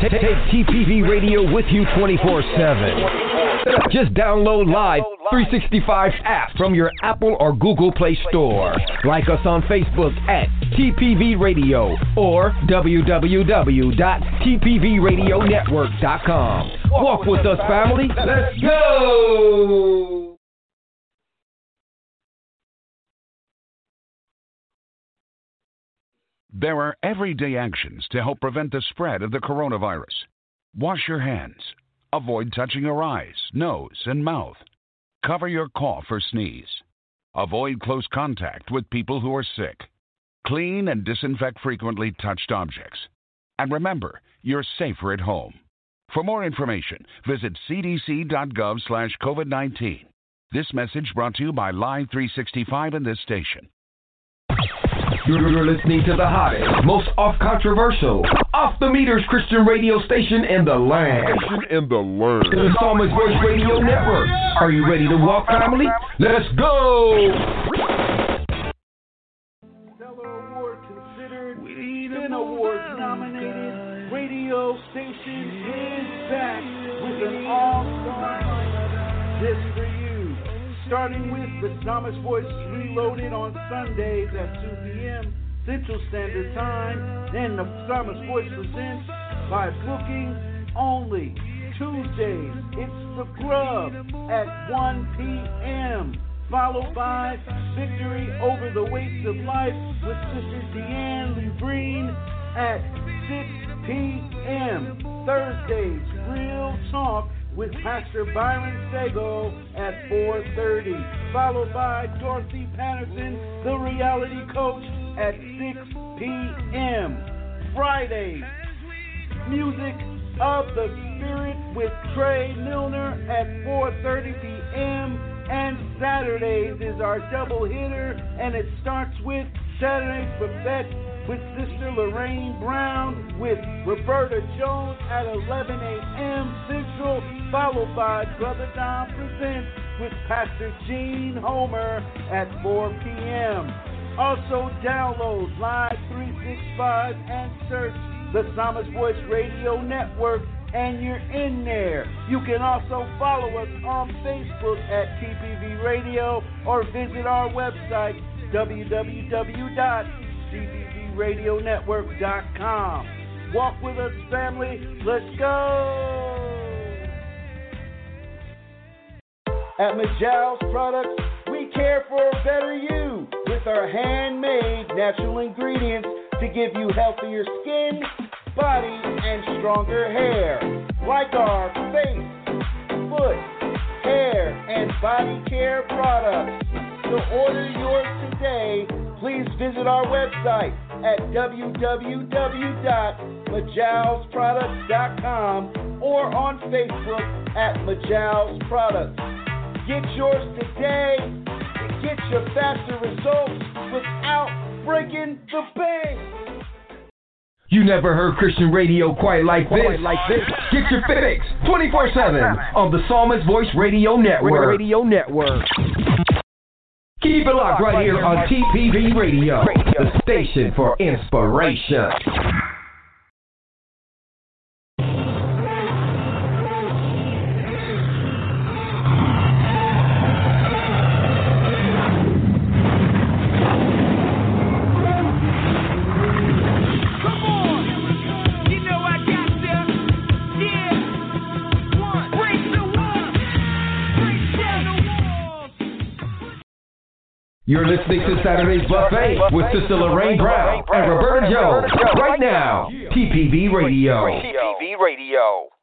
Take, TPV Radio with you 24 7. Just download Live 365 app from your Apple or Google Play Store. Like us on Facebook at TPV Radio or www.tpvradionetwork.com. Walk with us, family. Let's go! There are everyday actions to help prevent the spread of the coronavirus. Wash your hands. Avoid touching your eyes, nose, and mouth. Cover your cough or sneeze. Avoid close contact with people who are sick. Clean and disinfect frequently touched objects. And remember, you're safer at home. For more information, visit cdc.gov/covid19. This message brought to you by Live 365 and this station. You're listening to the hottest, most off controversial, off the meters Christian radio station in the land. In the land. The Psalmist Voice Radio Network. Are you ready to walk, family? Let's go! Stellar Award considered, Spin Awards nominated radio station is back with an all-star lineup just for you. Starting with the Psalmist Voice Reloaded on Sundays at 2 p.m. Central Standard Time. Then the Psalmist Voice presents by booking only. Tuesdays, it's The Grub at 1 p.m. Followed by Victory Over the Weights of Life with Sister Deanne Lubreen at 6 p.m. Thursdays, Real Talk with Pastor Byron Sego at 4.30, followed by Dorothy Patterson, the reality coach, at 6 p.m. Fridays, Music of the Spirit with Trey Milner at 4.30 p.m. And Saturdays is our double hitter, and it starts with Saturday's Buffet with Sister Lorraine Brown with Roberta Jones at 11 a.m. Central, followed by Brother Don Presents with Pastor Gene Homer at 4 p.m. Also download Live 365 and search the Psalmist Voice Radio Network and you're in there. You can also follow us on Facebook at TPV Radio or visit our website www.tpvradionetwork.com. Walk with us, family. Let's go. At Majal's Products, we care for a better you with our handmade natural ingredients to give you healthier skin, body, and stronger hair. Like our face, foot, hair, and body care products. To order yours today, please visit our website at www.majalsproducts.com or on Facebook at Majal's Products. Get yours today and get your faster results without breaking the bank. You never heard Christian radio quite like this. Like this. Get your fix 24 7 on the Psalmist Voice Radio Network. Radio Network. Keep it locked right here on TPV Radio, the station for inspiration. You're listening to Saturday's Buffet with Sister Lorraine Brown and Roberta Jones right now. TPV Radio. TPV Radio.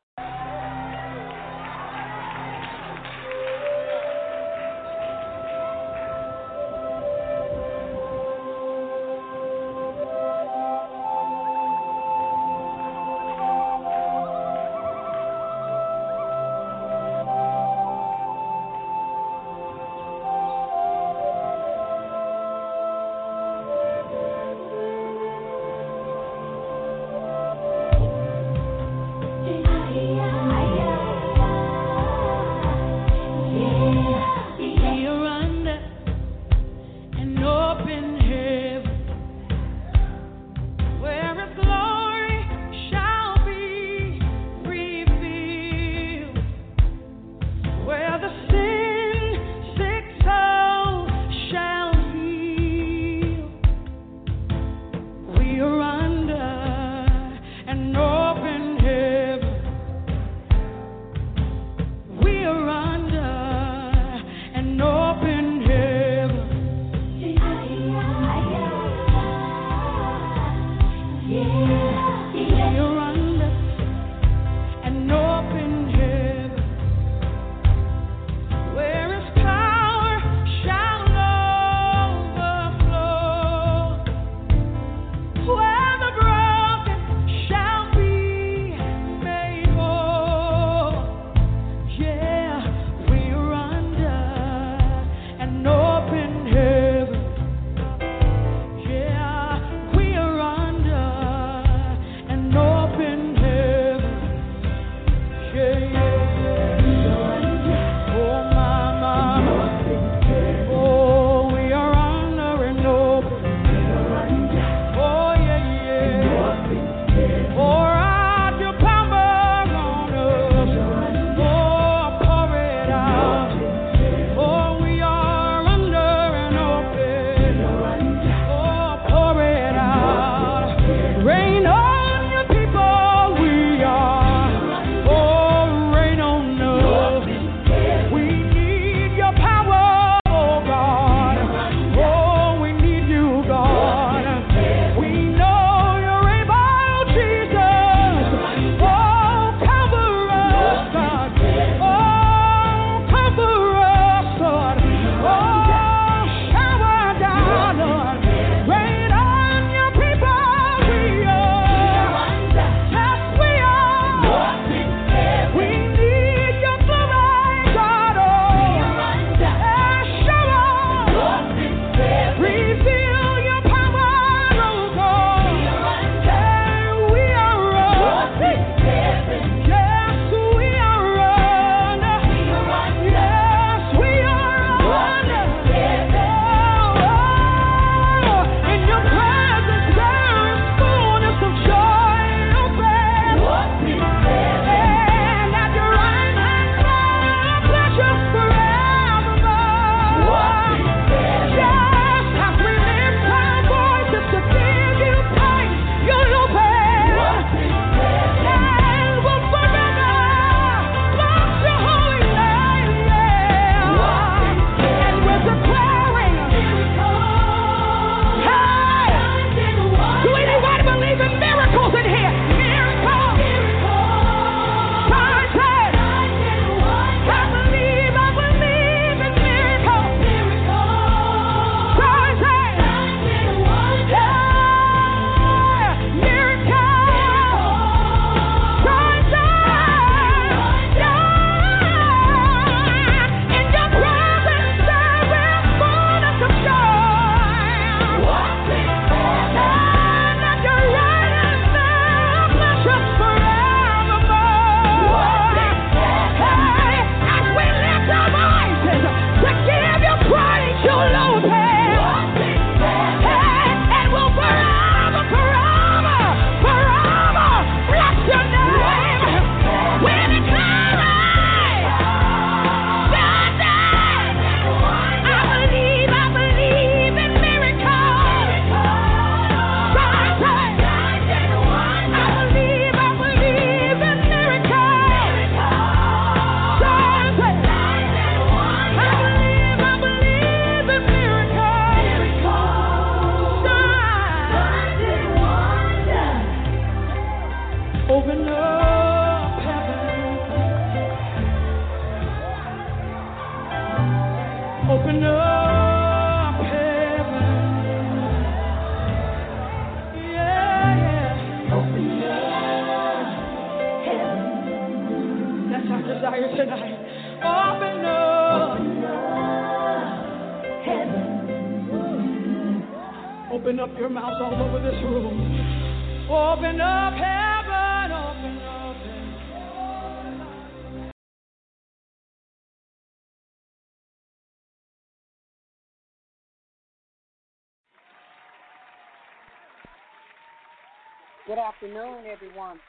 Afternoon, everyone.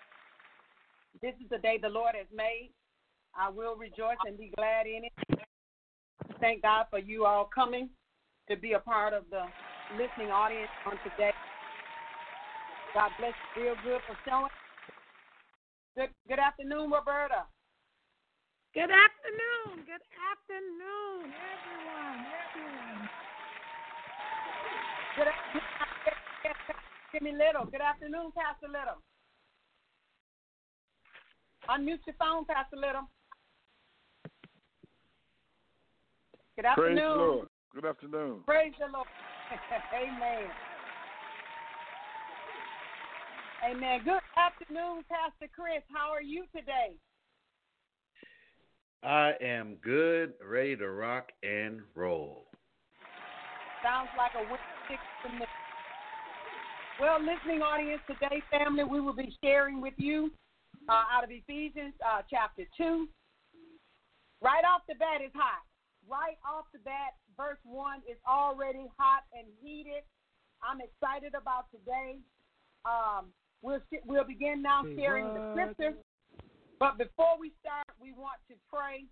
This is the day the Lord has made. I will rejoice and be glad in it. Thank God for you all coming to be a part of the listening audience on today. God bless you real good for showing. Good, good afternoon, Roberta. Good afternoon. Good afternoon, everyone. Everyone. Good afternoon. Jimmy Little. Good afternoon, Pastor Little. Unmute your phone, Pastor Little. Good afternoon. Praise the Lord. Good afternoon. Praise the Lord. Amen. Amen. Good afternoon, Pastor Chris. How are you today? I am good, ready to rock and roll. Sounds like a win six to me. Well, listening audience today, family, we will be sharing with you uh, out of Ephesians uh, chapter 2. Right off the bat is hot. Right off the bat, verse 1 is already hot and heated. I'm excited about today. Um, we'll, we'll begin now sharing the scripture. But before we start, we want to pray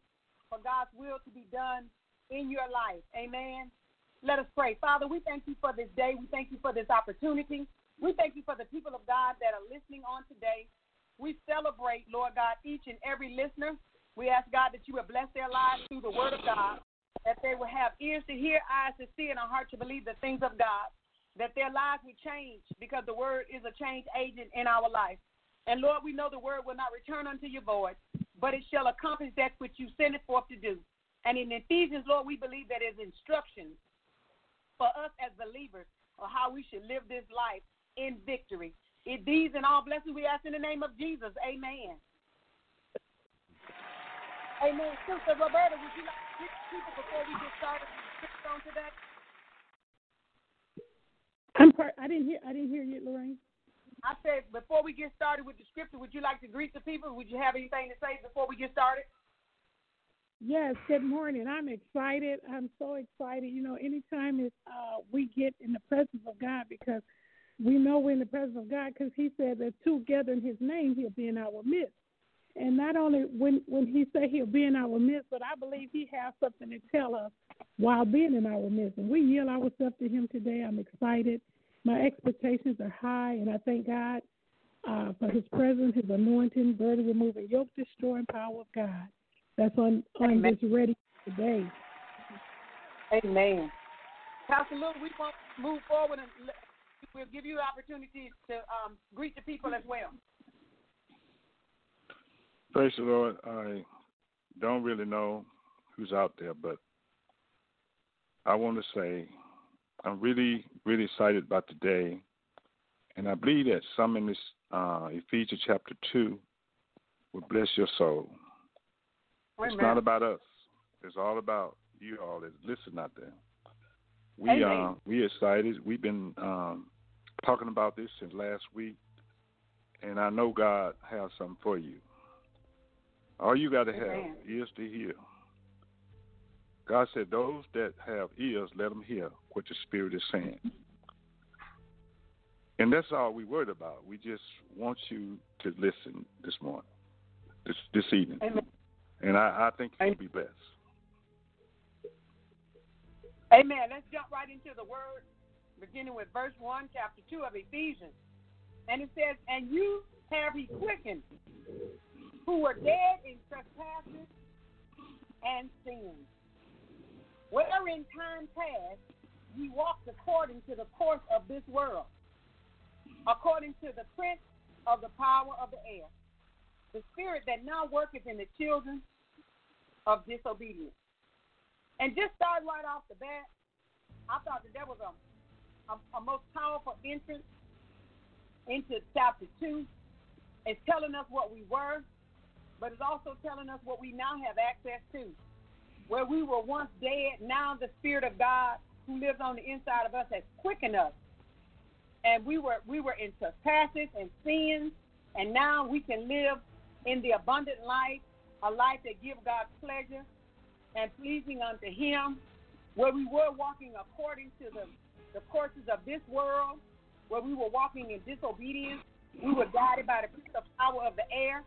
for God's will to be done in your life. Amen. Let us pray. Father, we thank you for this day. We thank you for this opportunity. We thank you for the people of God that are listening on today. We celebrate, Lord God, each and every listener. We ask God that you would bless their lives through the word of God, that they will have ears to hear, eyes to see, and a heart to believe the things of God, that their lives will change because the word is a change agent in our life. And Lord, we know the word will not return unto your void, but it shall accomplish that which you sent it forth to do. And in Ephesians, Lord, we believe that is instructions for us as believers of how we should live this life in victory. In these and all blessings we ask in the name of Jesus. Amen. Amen. Sister Roberta, would you like to people before we get started on today? I'm part, I didn't hear I didn't hear you, Lorraine. I said before we get started with the scripture, would you like to greet the people? Would you have anything to say before we get started? Yes, good morning. I'm excited. I'm so excited. You know, anytime it's, uh, we get in the presence of God because we know we're in the presence of God because He said that together in His name He'll be in our midst. And not only when when He said He'll be in our midst, but I believe He has something to tell us while being in our midst. And we yield ourselves to Him today. I'm excited. My expectations are high, and I thank God uh, for His presence, His anointing, burden removing, yoke destroying power of God. That's on on Amen. this ready today. Amen. Pastor Lou, we want to move forward and we'll give you opportunities to um, greet the people as well. Praise the Lord. I don't really know who's out there, but I want to say I'm really, really excited about today. And I believe that some in this uh, Ephesians chapter 2 will bless your soul. It's not about us. It's all about you all that listen out there. We Amen. uh we excited. We've been um talking about this since last week and I know God has something for you. All you gotta have Amen. ears to hear. God said those that have ears, let them hear what the Spirit is saying. And that's all we worried about. We just want you to listen this morning, this this evening. Amen. And I, I think you'll be best. Amen. Let's jump right into the word, beginning with verse 1, chapter 2 of Ephesians. And it says, And you have he quickened, who were dead in trespasses and sins, wherein time past ye walked according to the course of this world, according to the prince of the power of the air, the spirit that now worketh in the children of disobedience. And just start right off the bat, I thought that that was a, a, a most powerful entrance into chapter 2. It's telling us what we were, but it's also telling us what we now have access to. Where we were once dead, now the Spirit of God who lives on the inside of us has quickened us. And we were we were in trespasses and sins, and now we can live in the abundant life, a life that gives God pleasure and pleasing unto Him. Where we were walking according to the, the courses of this world, where we were walking in disobedience, we were guided by the power of the air,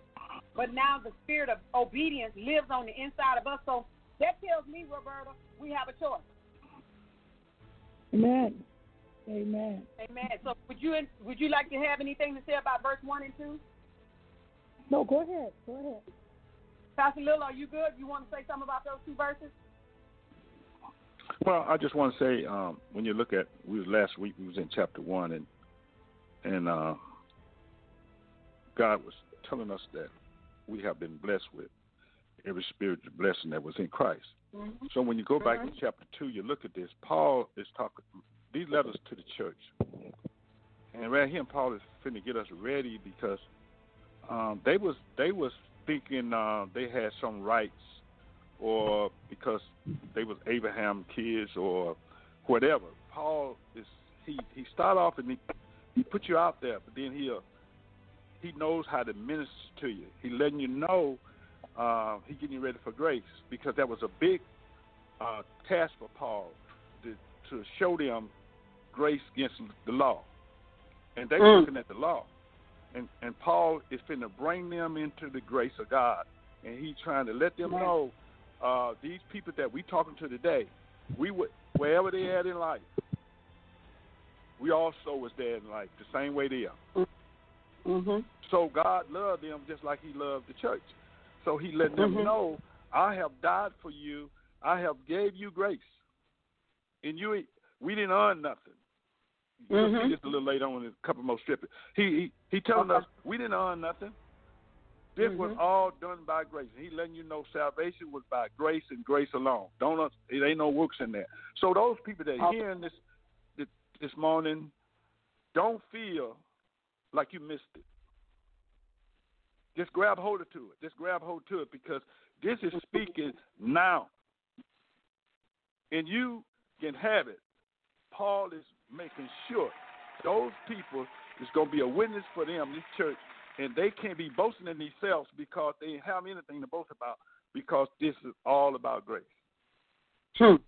but now the spirit of obedience lives on the inside of us. So that tells me, Roberta, we have a choice. Amen. Amen. Amen. So would you would you like to have anything to say about verse one and two? No, go ahead. Go ahead. Pastor Lil, are you good? You want to say something about those two verses? Well, I just want to say um, when you look at we was last week we was in chapter one and and uh, God was telling us that we have been blessed with every spiritual blessing that was in Christ. Mm-hmm. So when you go back Mhm. to chapter two, you look at this. Paul is talking these letters to the church, and right here, Paul is finna get us ready because um, they was they was thinking uh, they had some rights, or because they was Abraham kids or whatever. Paul is he he start off and he he put you out there, but then he'll he knows how to minister to you. He letting you know uh, he getting you ready for grace because that was a big uh, task for Paul to, to show them grace against the law, and they Mm. looking at the law, and and Paul is finna bring them into the grace of God, and he's trying to let them know uh, these people that we talking to today, we would wherever they at in life, we also was there in life the same way they are. Mm-hmm. So God loved them just like He loved the church. So He let them Mhm. know, I have died for you. I have gave you grace, and you we didn't earn nothing. Mhm. see this a little later on a couple more strippers. He he, he telling Okay. us we didn't earn nothing. This was Mhm. all done by grace. He letting you know salvation was by grace and grace alone. Don't us- it ain't no works in there. So those people that are Okay. hearing this this, this morning, don't feel like you missed it. Just grab hold of to it. Just grab hold to it because this is speaking now. And you can have it. Paul is making sure those people is going to be a witness for them, this church, and they can't be boasting in themselves because they have anything to boast about because this is all about grace. True.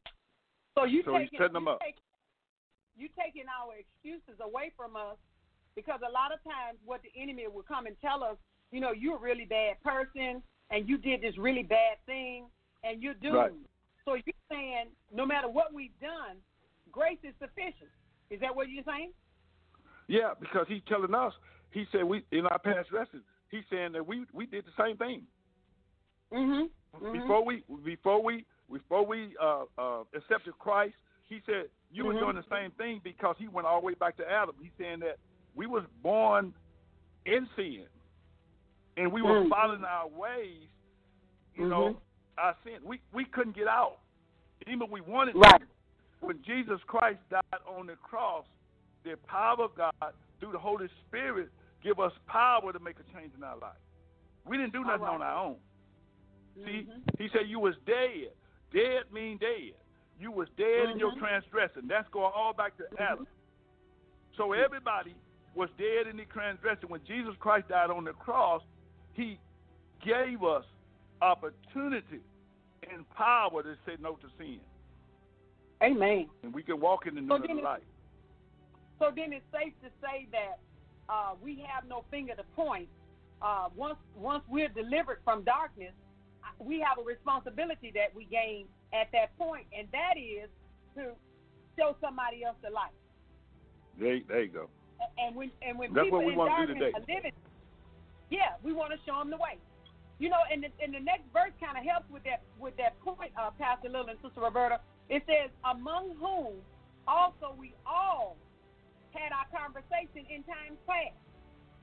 So you So he's taking setting them you up. take- you taking our excuses away from us because a lot of times what the enemy will come and tell us, you know, you're a really bad person and you did this really bad thing and you're doomed. Right. So you're saying no matter what we've done, grace is sufficient. Is that what you're saying? Yeah, because he's telling us. He said we in our past lessons. He's saying that we we did the same thing Mm-hmm. before we before we before we uh, uh, accepted Christ. He said you were Mhm. doing the same thing because he went all the way back to Adam. He's saying that we was born in sin, and we were Mm. following our ways. You know, our sin. We we couldn't get out, even if we wanted Right. to. When Jesus Christ died on the cross, the power of God through the Holy Spirit give us power to make a change in our life. We didn't do nothing right. on our own. See, Mhm. he said you was dead. Dead mean dead. You was dead in your Mhm. transgression. That's going all back to Adam. So everybody was dead in the transgression. When Jesus Christ died on the cross, he gave us opportunity and power to say no to sin. Amen. And we can walk in the So newness of life. So then it's safe to say that uh, we have no finger to point. Uh, once once we're delivered from darkness, we have a responsibility that we gain at that point, and that is to show somebody else the light. There, there you go. And when and when That's people in darkness are living, yeah, we want to show them the way. You know, and the, and the next verse kind of helps with that with that point, uh, Pastor Lil and Sister Roberta. It says, "Among whom also we all had our conversation in times past."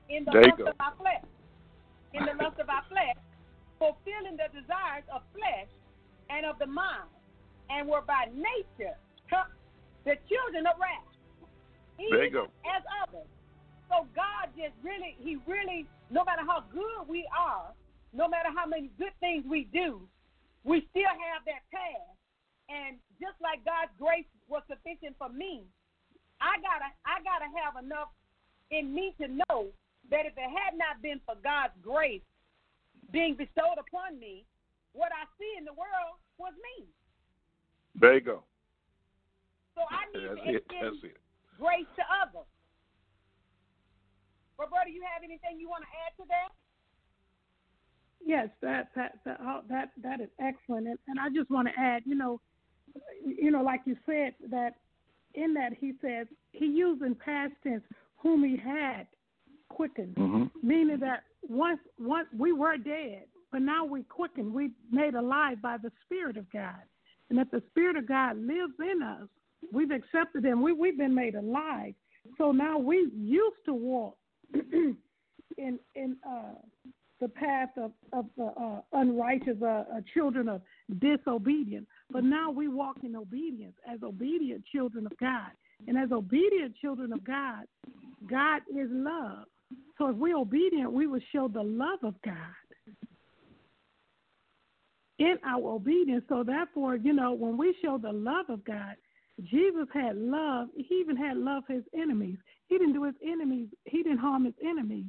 in the There lust of our flesh. In the lust of our flesh, fulfilling the desires of flesh and of the mind, and were by nature the children of wrath. Even go. as others. So God just really, He really, no matter how good we are, no matter how many good things we do, we still have that past. And just like God's grace was sufficient for me, I gotta, I gotta have enough in me to know that if it had not been for God's grace being bestowed upon me, what I see in the world was me. There you go. So I need That's to it. extend That's it. grace to others. But brother, you have anything you want to add to that? Yes, that that that that that is excellent, and, and I just want to add, you know, you know, like you said that in that he says he used in past tense whom he had quickened, Mhm. meaning that once once we were dead, but now we quickened, we made alive by the Spirit of God, and that the Spirit of God lives in us. We've accepted Him. We we've been made alive, so now we used to walk in in uh, the path of of the uh, unrighteous, uh, uh, children of disobedience. But now we walk in obedience as obedient children of God, and as obedient children of God, God is love. So if we're obedient, we will show the love of God in our obedience. So therefore, you know, when we show the love of God, Jesus had love. He even had love for his enemies. He didn't do his enemies. He didn't harm his enemies,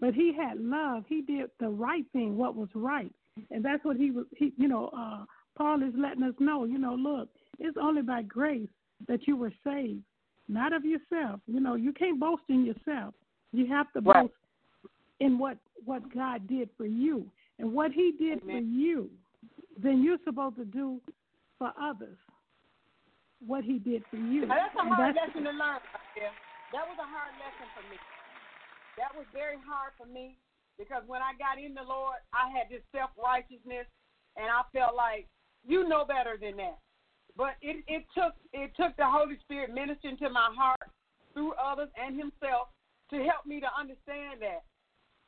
but he had love. He did the right thing, what was right, and that's what he was. He, you know, uh, Paul is letting us know. You know, look, it's only by grace that you were saved, not of yourself. You know, you can't boast in yourself. You have to Right. boast in what what God did for you, and what He did for you. Then you're supposed to do for others what He did for you. Now, that's a hard that's- lesson to learn. That was a hard lesson for me. That was very hard for me because when I got in the Lord, I had this self righteousness, and I felt like you know better than that. But it, it took it took the Holy Spirit ministering to my heart through others and Himself to help me to understand that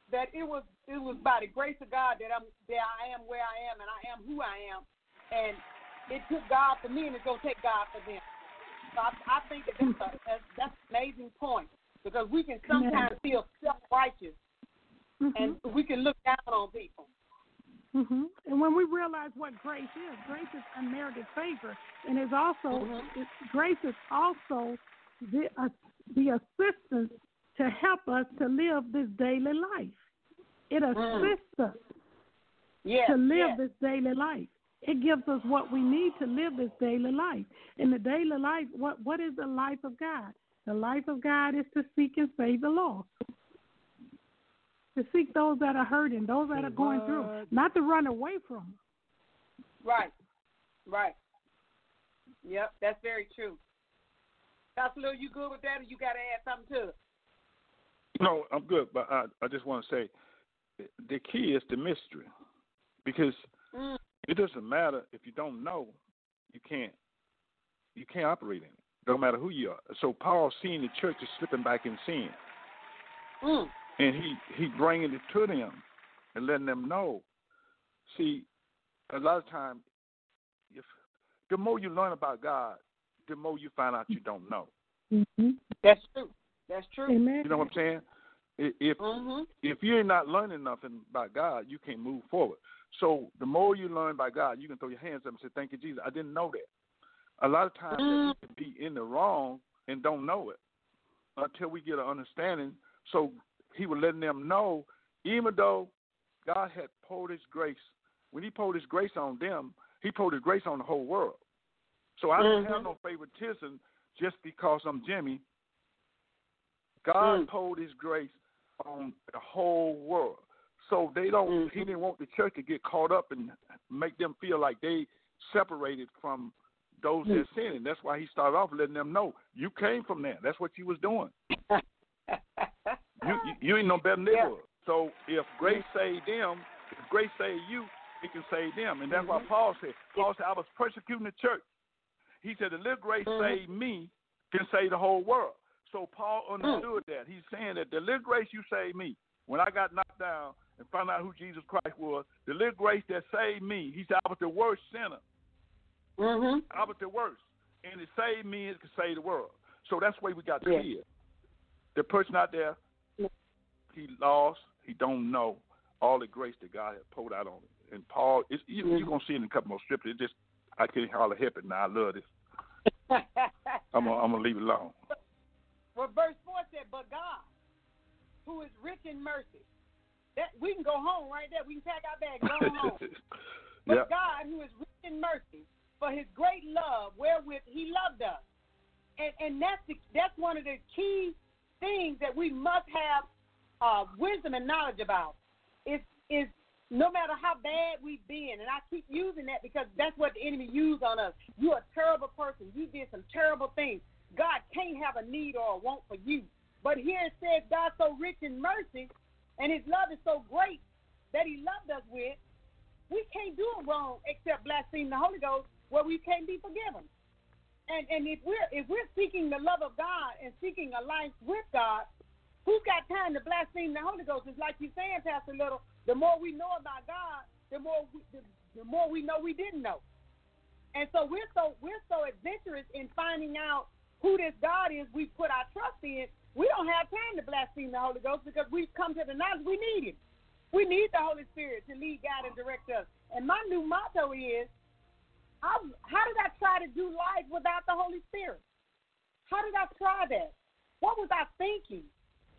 that it was it was by the grace of God that I'm that I am where I am and I am who I am, and it took God for me and it's gonna take God for them. So I, I think that that's, a, that's that's an amazing point because we can sometimes feel self righteous and we can look down on people. hmm And when we realize what grace is, grace is unmerited favor, and is also it's, grace is also the uh, the assistance to help us to live this daily life. It assists us Yes, to live yes. this daily life. It gives us what we need to live this daily life. In the daily life, what what is the life of God? The life of God is to seek and save the lost. To seek those that are hurting, those that are going through, not to run away from them. Right, right. Yep, that's very true. Pastor Lil, you good with that, or you got to add something to it? No, I'm good, but I, I just want to say the key is the mystery, because Mm. it doesn't matter if you don't know, you can't you can't operate in it. No matter who you are. So Paul seeing the church is slipping back in sin, Mm. And he he bringing it to them and letting them know. See, a lot of times, if the more you learn about God, the more you find out you don't know. Mm-hmm. That's true. That's true. Amen. You know what I'm saying? If Mm-hmm. if you're not learning nothing about God, you can't move forward. So the more you learn by God, you can throw your hands up and say, "Thank you, Jesus." I didn't know that. A lot of times that we can be in the wrong and don't know it until we get an understanding. So He was letting them know, even though God had poured His grace, when He poured His grace on them, He poured His grace on the whole world. So I don't have Mhm. no favoritism just because I'm Jimmy. God Mm. poured His grace on the whole world. So they don't. Mhm. He didn't want the church to get caught up and make them feel like they separated from those that sinning. That's why he started off letting them know you came from there. That's what you was doing. You you, ain't no better than they Yeah. were. So if grace saved them, if grace saved you, it can save them. And that's why Paul said. Paul said, I was persecuting the church. He said, the little grace Mhm. saved me can save the whole world. So Paul understood that. He's saying that the little grace you saved me when I got knocked down and found out who Jesus Christ was, the little grace that saved me. He said I was the worst sinner. Mm-hmm. I was the worst, and it saved me. And it could save the world. So that's the way we got to Yeah. The person out there, he lost. He don't know all the grace that God had poured out on him. And Paul, it's, you, Mm-hmm. you're gonna see it in a couple more scriptures. It just I can't hardly help it now. I love this. I'm gonna, I'm gonna leave it alone. well, verse 4 said, But God, who is rich in mercy, that we can go home right there. We can pack our bags, go home. But yeah. God, who is rich in mercy, for his great love wherewith he loved us. And and that's the, that's one of the key things that we must have uh, wisdom and knowledge about. Is is no matter how bad we've been, and I keep using that because that's what the enemy used on us. You're a terrible person. You did some terrible things. God can't have a need or a want for you. But here it says God's so rich in mercy, and His love is so great that He loved us with. We can't do it wrong except blaspheme the Holy Ghost, where we can't be forgiven. And and if we're if we're seeking the love of God and seeking a life with God, who's got time to blaspheme the Holy Ghost? It's like you're saying, Pastor Little. The more we know about God, the more we, the, the more we know we didn't know. And so we're so we're so adventurous in finding out who this God is we put our trust in. We don't have time to blaspheme the Holy Ghost because we've come to the knowledge we need Him. We need the Holy Spirit to lead, God, and direct us. And my new motto is, how, how did I try to do life without the Holy Spirit? How did I try that? What was I thinking?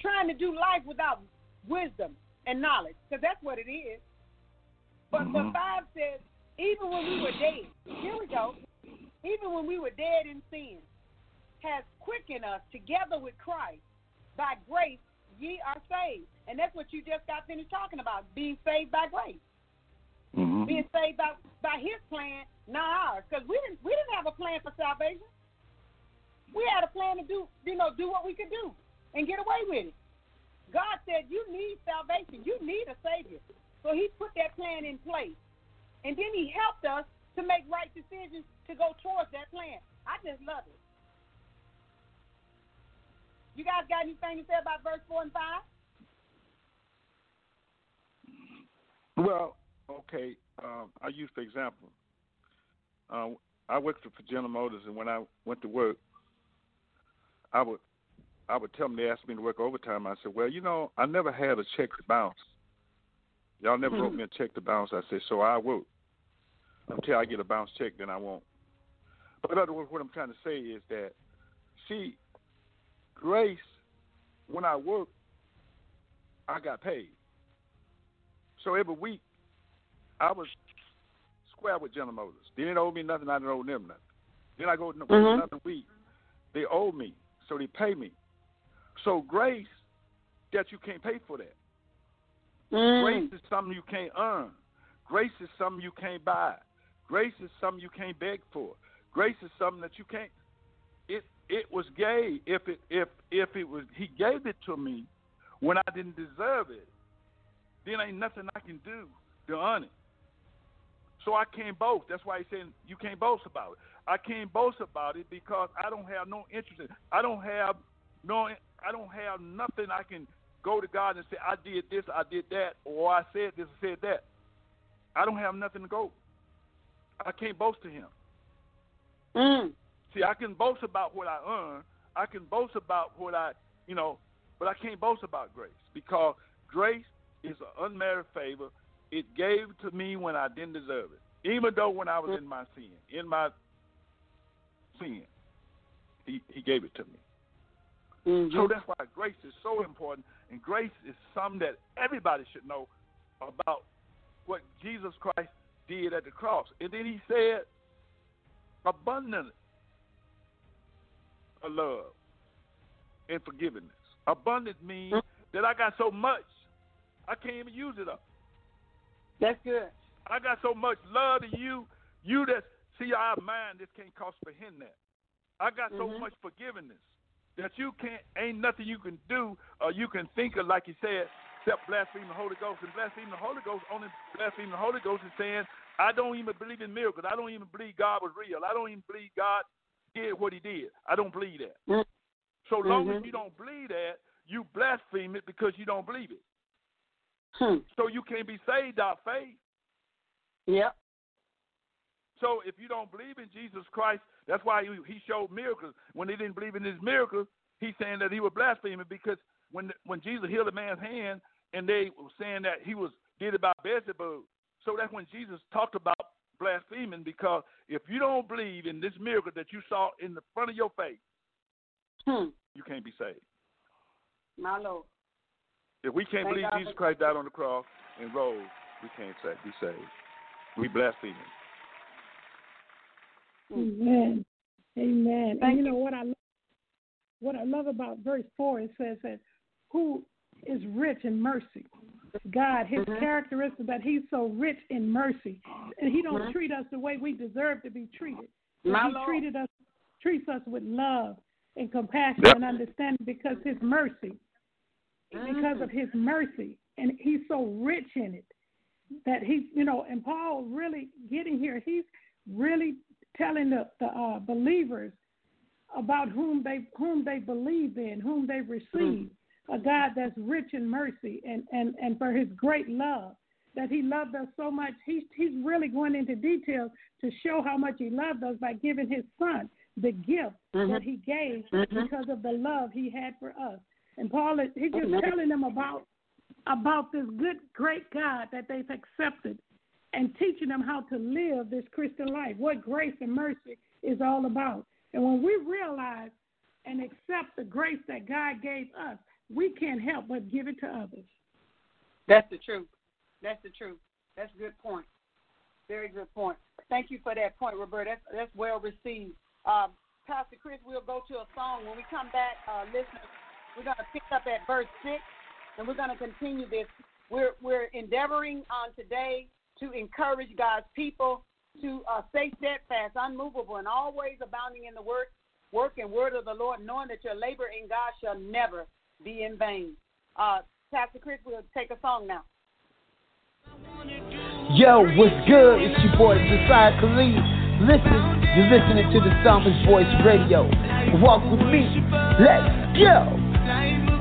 Trying to do life without wisdom and knowledge, because that's what it is. But but Mhm. five says, even when we were dead, here we go. Even when we were dead in sin, has quickened us together with Christ. By grace, ye are saved, and that's what you just got finished talking about: being saved by grace, Mhm. being saved by by His plan, not ours. Because we didn't we didn't have a plan for salvation. We had a plan to do you know do what we could do and get away with it. God said you need salvation, you need a savior, so He put that plan in place, and then He helped us to make right decisions to go towards that plan. I just love it. You guys got anything to say about verse four and five? Well, okay. Um, I use the example. Uh, I worked for General Motors, and when I went to work, I would I would tell them they asked me to work overtime. I said, "Well, you know, I never had a check to bounce. Y'all never wrote me a check to bounce." I said, "So I work until I get a bounce check, then I won't." But in other words, what I'm trying to say is that, see, grace. When I work, I got paid. So every week, I was square with General Motors. They didn't owe me nothing. I didn't owe them nothing. Then I go to Mhm. another week. They owe me, so they pay me. So grace, that you can't pay for that. Mm. Grace is something you can't earn. Grace is something you can't buy. Grace is something you can't beg for. Grace is something that you can't. It it was gay if it if if it was he gave it to me when I didn't deserve it. Then ain't nothing I can do to earn it. So I can't boast. That's why he's saying you can't boast about it. I can't boast about it because I don't have no interest in. I don't have no. I don't have nothing I can go to God and say I did this, I did that, or I said this, I said that. I don't have nothing to go. I can't boast to Him. Mm. See, I can boast about what I earn. I can boast about what I, you know, but I can't boast about grace because grace is an unmerited favor. It gave to me when I didn't deserve it, even though when I was in my sin, in my sin, He He gave it to me. Mm-hmm. So that's why grace is so important, and grace is something that everybody should know about what Jesus Christ did at the cross. And then He said, abundant of love and forgiveness. Abundant means that I got so much, I can't even use it up. That's good. I got so much love to you, you that see our mind this can't comprehend that. I got so Mhm. much forgiveness that you can't ain't nothing you can do or you can think of like you said, except blaspheme the Holy Ghost. And blaspheme the Holy Ghost only blaspheme the Holy Ghost is saying, I don't even believe in miracles. I don't even believe God was real. I don't even believe God did what he did. I don't believe that. Mm. So long Mhm. as you don't believe that, you blaspheme it because you don't believe it. Hmm. So you can't be saved out faith. Yep. So if you don't believe in Jesus Christ, that's why he, showed miracles. When they didn't believe in his miracles, he's saying that he was blaspheming because when when Jesus healed a man's hand and they were saying that he was did it by Beelzebub. So that's when Jesus talked about blaspheming because if you don't believe in this miracle that you saw in the front of your face, Hmm. you can't be saved. My Lord. If we can't Thank believe God Jesus Christ died on the cross and rose, we can't be saved. We blaspheme. Amen. Amen. Thank and you know what I love, what I love about verse four it says that who is rich in mercy. God, his Mhm. characteristic that he's so rich in mercy. And he don't Mhm. treat us the way we deserve to be treated. My he Lord. treated us treats us with love and compassion Yep. and understanding because his mercy. Because Mhm. of his mercy. And he's so rich in it that he's you know, and Paul really getting here, he's really telling the, the uh, believers about whom they whom they believe in, whom they receive, a God that's rich in mercy and, and, and for his great love. That he loved us so much. He's he's really going into details to show how much he loved us by giving his son the gift Mhm. that he gave Mhm. because of the love he had for us. And Paul is he's just Amen. telling them about about this good, great God that they've accepted and teaching them how to live this Christian life, what grace and mercy is all about. And when we realize and accept the grace that God gave us, we can't help but give it to others. That's the truth. That's the truth. That's a good point. Very good point. Thank you for that point, Roberta. That's, that's well received. Um, Pastor Chris, we'll go to a song. When we come back, uh, listeners, we're going to pick up at verse 6, and we're going to continue this. We're, we're endeavoring on today to encourage God's people to uh, stay steadfast, unmovable, and always abounding in the work, work and word of the Lord, knowing that your labor in God shall never be in vain. Uh, Pastor Chris, we'll take a song now. Yo, what's good? It's your boy Josiah Khalid. Listen, you're listening to the Psalmist Voice Radio. Walk with me. Let's go.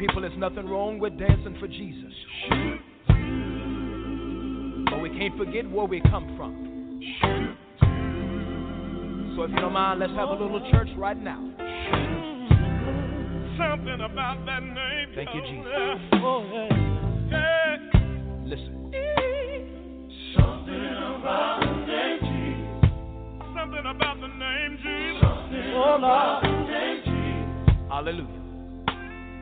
People, there's nothing wrong with dancing for Jesus. But we can't forget where we come from. So if you don't mind, let's have a little church right now. Something about that name. Thank you, Jesus. Oh, yeah. Yeah. Listen. Something about the name Jesus. Something about the name Jesus. Oh, Lord. About the name Jesus. Hallelujah.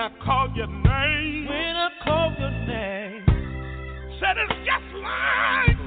I call your name. When I call your name. Said it's just like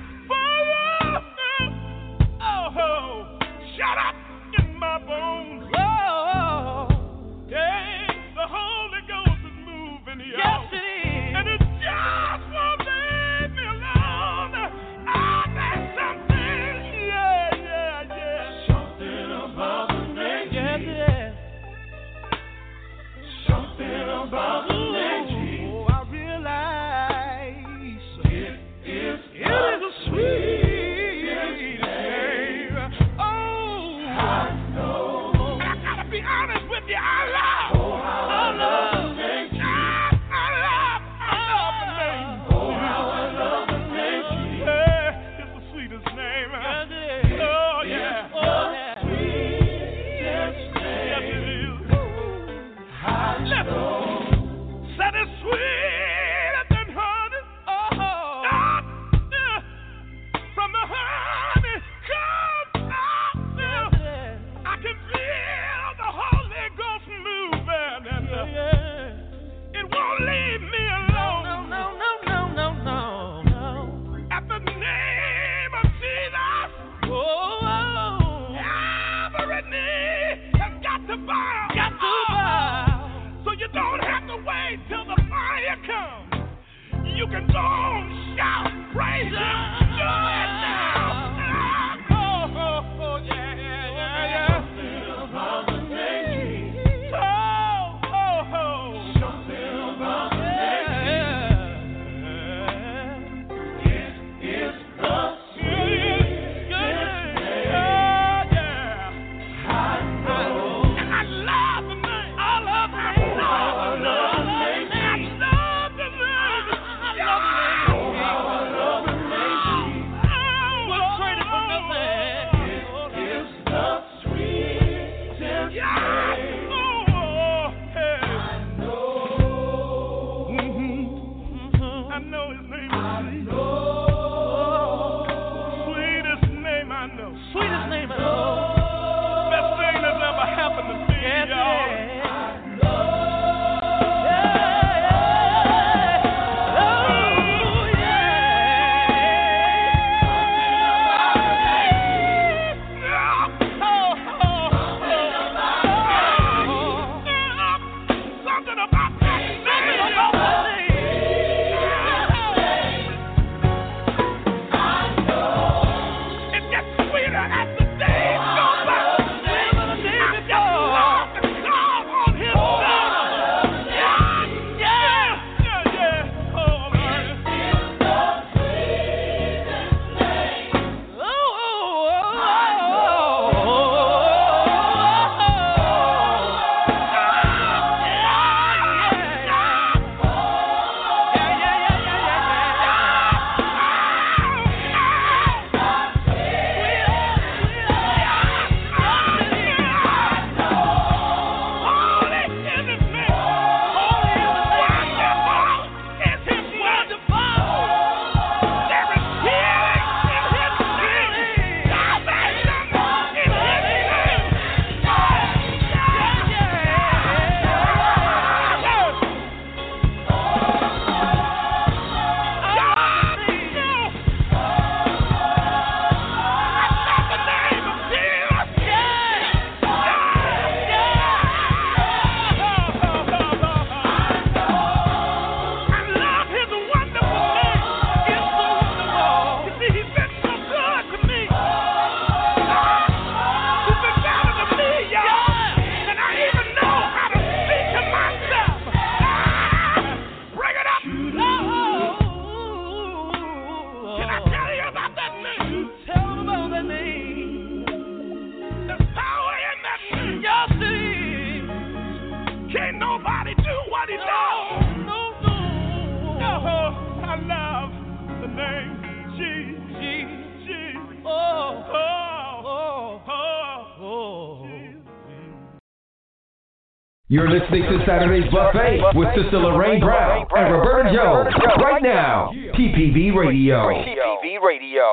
You're listening to Saturday's Buffet with Sister Lorraine Brown and Roberta Jones right now. TPV Radio. TPV Radio.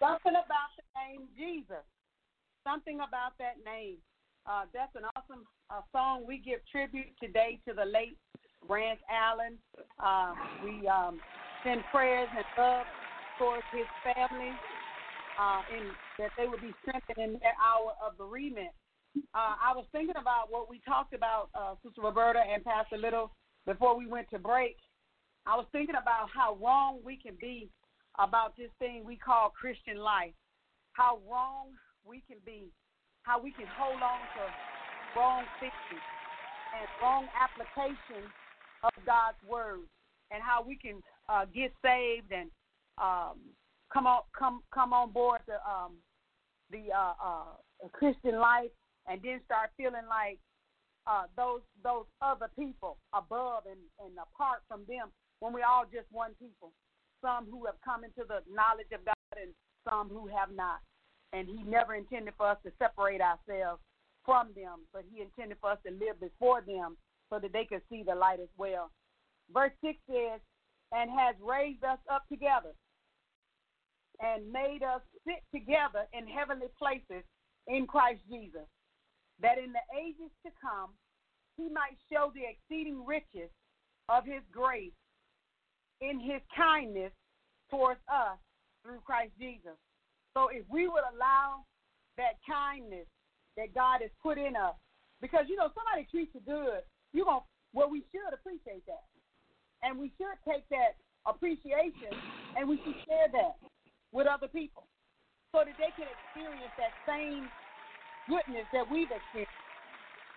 Something about the name Jesus. Something about that name. Uh, that's an awesome uh, song. We give tribute today to the late Rance Allen. Uh, we um, send prayers and love towards his family, uh, and that they would be strengthened in their hour of bereavement. Uh, I was thinking about what we talked about, uh, Sister Roberta and Pastor Little, before we went to break. I was thinking about how wrong we can be about this thing we call Christian life. How wrong we can be. How we can hold on to wrong thinking and wrong application of God's word, and how we can uh, get saved and um, come on come come on board the um, the uh, uh, Christian life, and then start feeling like uh, those those other people above and, and apart from them when we're all just one people. Some who have come into the knowledge of God and some who have not. And He never intended for us to separate ourselves from them, but He intended for us to live before them so that they could see the light as well. Verse 6 says, and has raised us up together and made us sit together in heavenly places in Christ Jesus, that in the ages to come he might show the exceeding riches of his grace in his kindness towards us through Christ Jesus. So if we would allow that kindness that God has put in us Because you know somebody treats you good, you gonna well we should appreciate that, and we should take that appreciation and we should share that with other people so that they can experience that same goodness that we've experienced.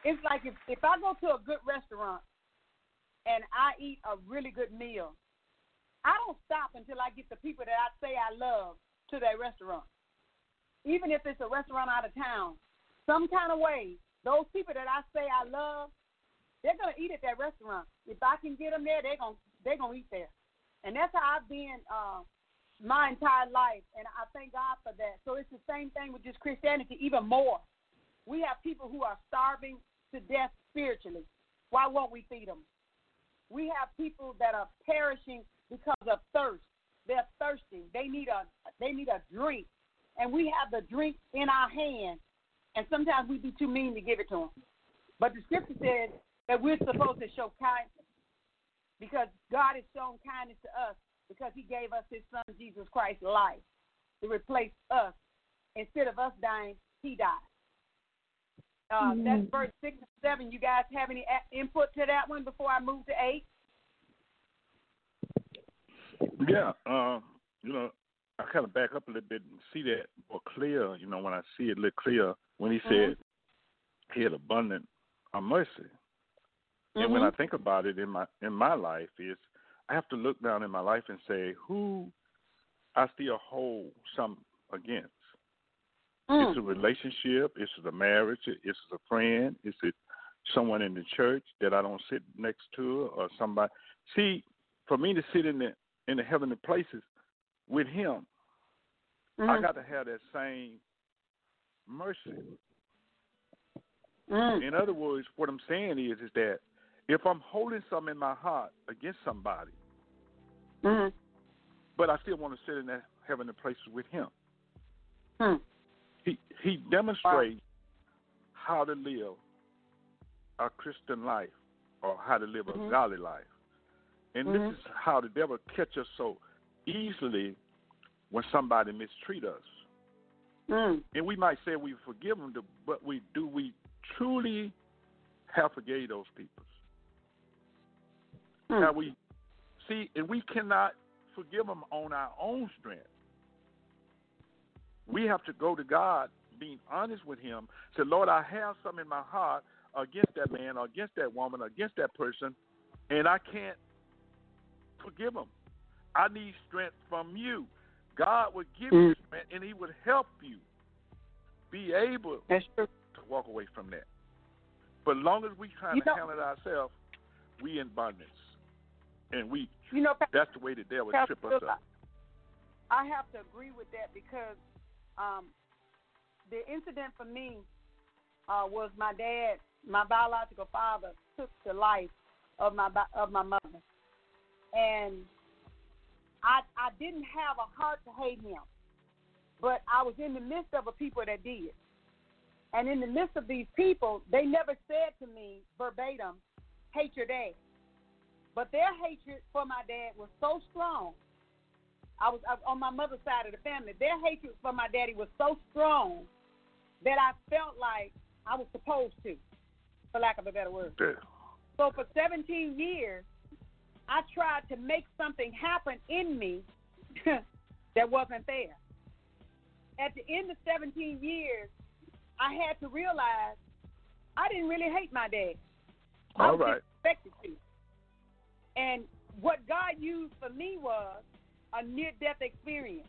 It's like if if I go to a good restaurant and I eat a really good meal, I don't stop until I get the people that I say I love to that restaurant. Even if it's a restaurant out of town, some kind of way, those people that I say I love, they're gonna eat at that restaurant. If I can get them there, they're gonna they're gonna eat there, and that's how I've been uh, my entire life, and I thank God for that. So it's the same thing with just Christianity, even more. We have people who are starving to death spiritually. Why won't we feed them? We have people that are perishing because of thirst. They're thirsty. They need a they need a drink, and we have the drink in our hand, and sometimes we be too mean to give it to them. But the scripture says that we're supposed to show kindness because God has shown kindness to us because He gave us His Son Jesus Christ's life to replace us. Instead of us dying, He died. Uh, mm-hmm. That's verse six and seven. You guys have any input to that one before I move to eight? Yeah, uh, you know, I kind of back up a little bit and see that more clear. You know, when I see it a little clear when he mm-hmm. said he had abundant of mercy, mm-hmm. and when I think about it in my in my life, is I have to look down in my life and say who I still hold some against. Mm. It's a relationship. It's a marriage. It's a friend. It's it someone in the church that I don't sit next to, or somebody. See, for me to sit in the in the heavenly places with Him, mm. I got to have that same mercy. Mm. In other words, what I'm saying is, is that if I'm holding something in my heart against somebody, mm. but I still want to sit in that heavenly places with Him, hmm. he he demonstrates wow. how to live a Christian life or how to live mm-hmm. a godly life. And mm-hmm. this is how the devil catch us so easily when somebody mistreat us. Mm. And we might say we forgive them, but we do we truly have forgave those people? Mm. Now we see, and we cannot forgive them on our own strength. We have to go to God, being honest with Him. Say, Lord, I have something in my heart against that man, or against that woman, or against that person, and I can't forgive them. I need strength from you. God would give mm. you strength, and He would help you be able to walk away from that. But as long as we try you to know, handle it ourselves, we in bondage, and we you know that's the way the devil Pastor, trip us up. I have to agree with that because um, the incident for me uh, was my dad, my biological father, took the life of my of my mother, and I I didn't have a heart to hate him, but I was in the midst of a people that did, and in the midst of these people, they never said to me verbatim, "Hate your dad," but their hatred for my dad was so strong. I was on my mother's side of the family. Their hatred for my daddy was so strong that I felt like I was supposed to, for lack of a better word. Yeah. So for 17 years, I tried to make something happen in me that wasn't there. At the end of 17 years, I had to realize I didn't really hate my dad. All I was right. expected to. And what God used for me was a near death experience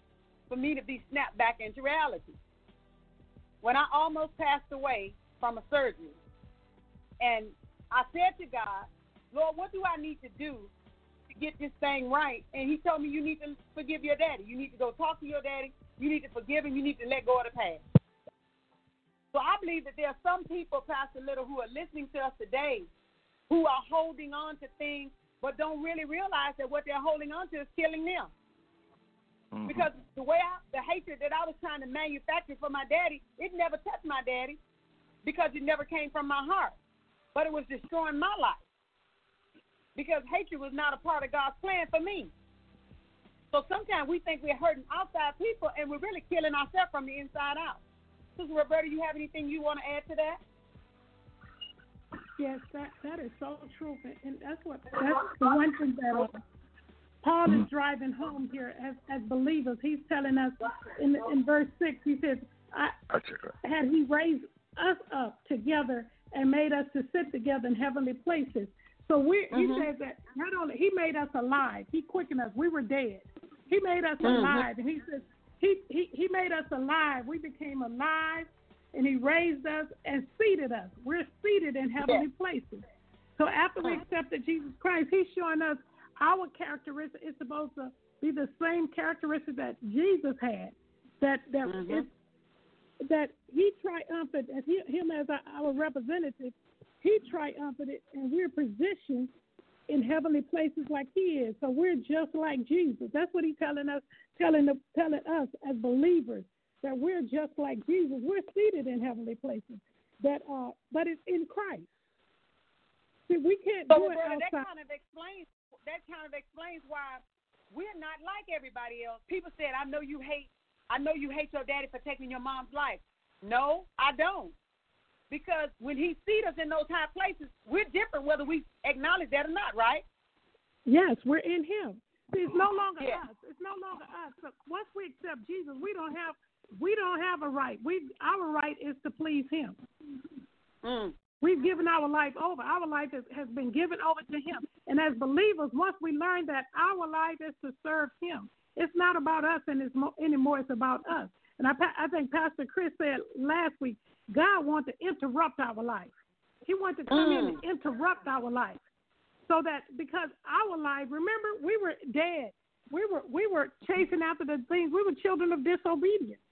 for me to be snapped back into reality. When I almost passed away from a surgery, and I said to God, Lord, what do I need to do to get this thing right. And he told me you need to forgive your daddy. You need to go talk to your daddy. You need to forgive him. You need to let go of the past. So I believe that there are some people, Pastor Little, who are listening to us today who are holding on to things but don't really realize that what they're holding on to is killing them. Mm-hmm. Because the way I, the hatred that I was trying to manufacture for my daddy, it never touched my daddy because it never came from my heart. But it was destroying my life because hatred was not a part of God's plan for me. So sometimes we think we're hurting outside people and we're really killing ourselves from the inside out. Sister Roberta, you have anything you want to add to that? Yes, that that is so true, and that's what that's the one thing that uh, Paul is driving home here as as believers. He's telling us in in verse six. He says, "I had he raised us up together and made us to sit together in heavenly places." So we he Mhm. says that not only he made us alive, he quickened us. We were dead. He made us Mhm. alive, and he says he, he he made us alive. We became alive, and he raised us and seated us. We're seated in heavenly places. So after we accepted Jesus Christ, he's showing us our characteristic is supposed to be the same characteristic that Jesus had. That that Mhm. it's- that he triumphant as he, him as our, representative. He triumphant, and we're positioned in heavenly places like he is. So we're just like Jesus. That's what he's telling us, telling telling us as believers that we're just like Jesus. We're seated in heavenly places. That uh, but it's in Christ. See, we can't So, do it brother, that kind of explains that kind of explains why we're not like everybody else. People said, "I know you hate, I know you hate your daddy for taking your mom's life." No, I don't, because when he sees us in those high places, we're different whether we acknowledge that or not, right? Yes, we're in Him. See, it's no longer Yeah. us. It's no longer us. So once we accept Jesus, we don't have we don't have a right. We our right is to please Him. Mm. We've given our life over. Our life has, has been given over to Him. And as believers, once we learn that our life is to serve Him, it's not about us and it's mo- anymore. It's about us. And I, pa- I think Pastor Chris said last week, God wants to interrupt our life. He wants to come in and interrupt our life, so that because our life, remember, we were dead. We were we were chasing after the things. We were children of disobedience.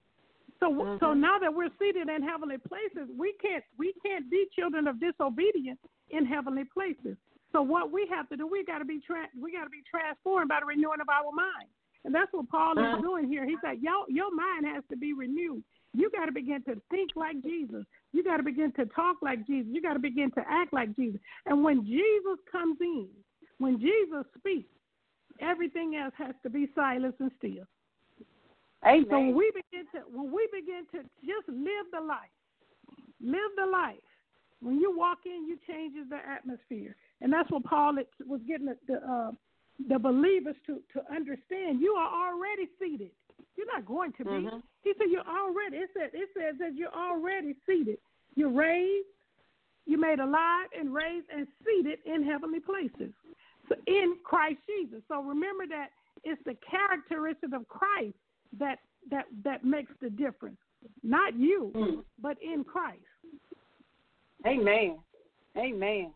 So so now that we're seated in heavenly places, we can't we can't be children of disobedience in heavenly places. So what we have to do, we got to be tra- we got to be transformed by the renewing of our mind, and that's what Paul is Mhm. doing here. He said, "Your your mind has to be renewed. You got to begin to think like Jesus. You got to begin to talk like Jesus. You got to begin to act like Jesus. And when Jesus comes in, when Jesus speaks, everything else has to be silenced and still. Amen. So when we begin to when we begin to just live the life, live the life. When you walk in, you changes the atmosphere, and that's what Paul was getting the the, uh, the believers to to understand. You are already seated. You're not going to be. Mhm. He said you're already. It said it says that you're already seated. You're raised. You made alive and raised and seated in heavenly places. So in Christ Jesus. So remember that it's the characteristic of Christ that that that makes the difference. Not you, Mm. but in Christ. Amen. Amen.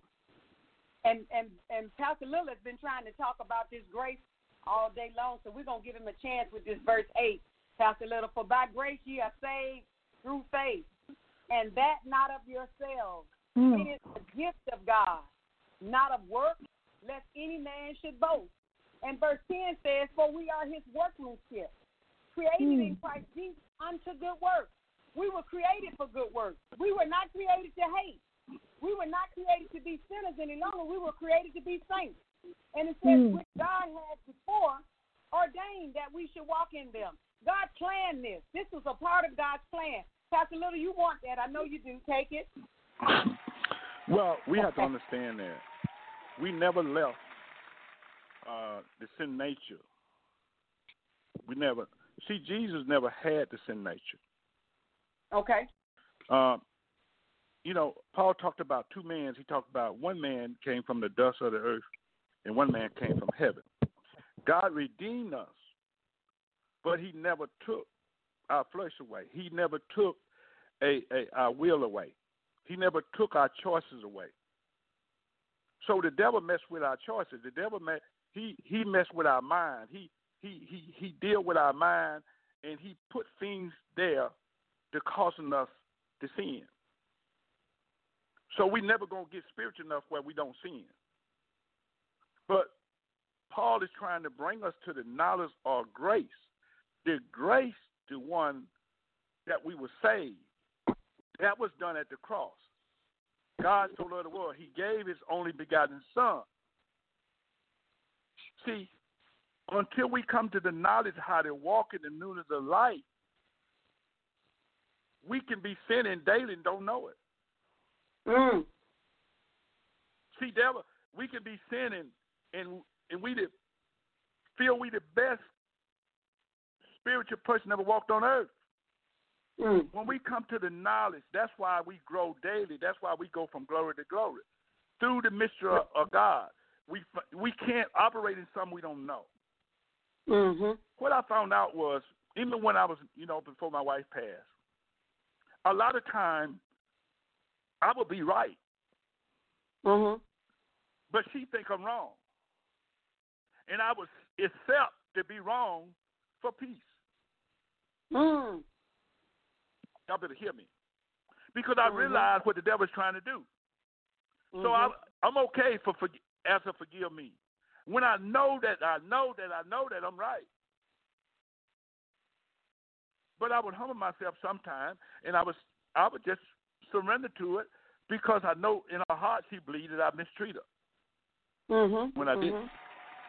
And and and Pastor Lillard's been trying to talk about this grace all day long, so we're gonna give him a chance with this verse eight. Pastor Lillard, for by grace ye are saved through faith, and that not of yourselves. Mm. It is the gift of God, not of works, lest any man should boast. And verse ten says, For we are his workmanship, created in Mm. Christ Jesus unto good works. We were created for good works. We were not created to hate. We were not created to be sinners any longer. We were created to be saints. And it says, Mm. which God had before ordained that we should walk in them. God planned this. This was a part of God's plan. Pastor Little, you want that. I know you do. Take it. Well, we have to understand that we never left uh, the sin nature. We never see Jesus never had the sin nature. Okay. Uh, you know, Paul talked about two men. He talked about one man came from the dust of the earth, and one man came from heaven. God redeemed us, but He never took our flesh away. He never took a, a our will away. He never took our choices away. So the devil messed with our choices. The devil messed, he he messed with our mind. He he he he deal with our mind, and he put things there to causing us to sin. So we never gonna get spiritual enough where we don't sin. But Paul is trying to bring us to the knowledge of grace. The grace to one that we were saved. That was done at the cross. God so loved the world, He gave His only begotten Son. See, until we come to the knowledge how to walk in the newness of life, we can be sinning daily and don't know it. Mm. See, devil, we can be sinning, and and we the, feel we the best spiritual person ever walked on earth. Mm. When we come to the knowledge, that's why we grow daily. That's why we go from glory to glory through the mystery of, of God. We we can't operate in something we don't know. Mhm. What I found out was even when I was, you know, before my wife passed, a lot of time I would be right, Mhm. but she think I'm wrong, and I would accept to be wrong for peace. Mm. Y'all better hear me, because I Mhm. realize what the devil's trying to do. So I. I'm okay for, for as a forgive me. When I know that I know that I know that I'm right. But I would humble myself sometime and I was I would just surrender to it because I know in her heart she believes that I mistreat her Mhm. when I mhm. didn't.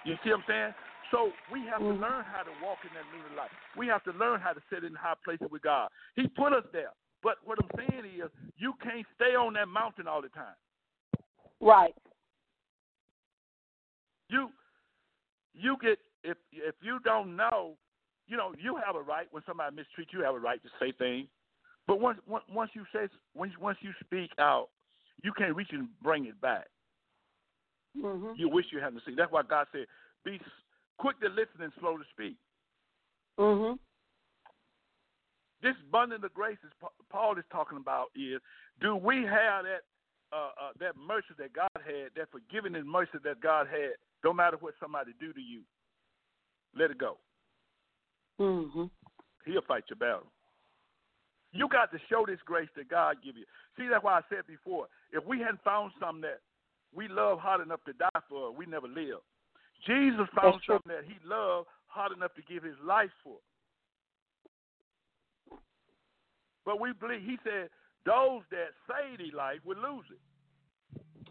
You see what I'm saying? So we have Mhm. to learn how to walk in that new life. We have to learn how to sit in high places with God. He put us there. But what I'm saying is you can't stay on that mountain all the time. Right. You you get if if you don't know, you know you have a right when somebody mistreats you, you have a right to say things. But once once you say once once you speak out, you can't reach and bring it back. Mhm. You wish you hadn't seen. That's why God said, "Be quick to listen and slow to speak." Mhm. This abundance of grace is Paul is talking about is do we have that uh, uh, that mercy that God had, that forgiving and mercy that God had, no matter what somebody do to you, let it go. Mhm. He'll fight your battle. You got to show this grace that God give you. See, that's why I said before, if we hadn't found something that we love hard enough to die for, we never live. Jesus found That's true. something that he loved hard enough to give his life for. But we believe, he said, those that save their life would lose it.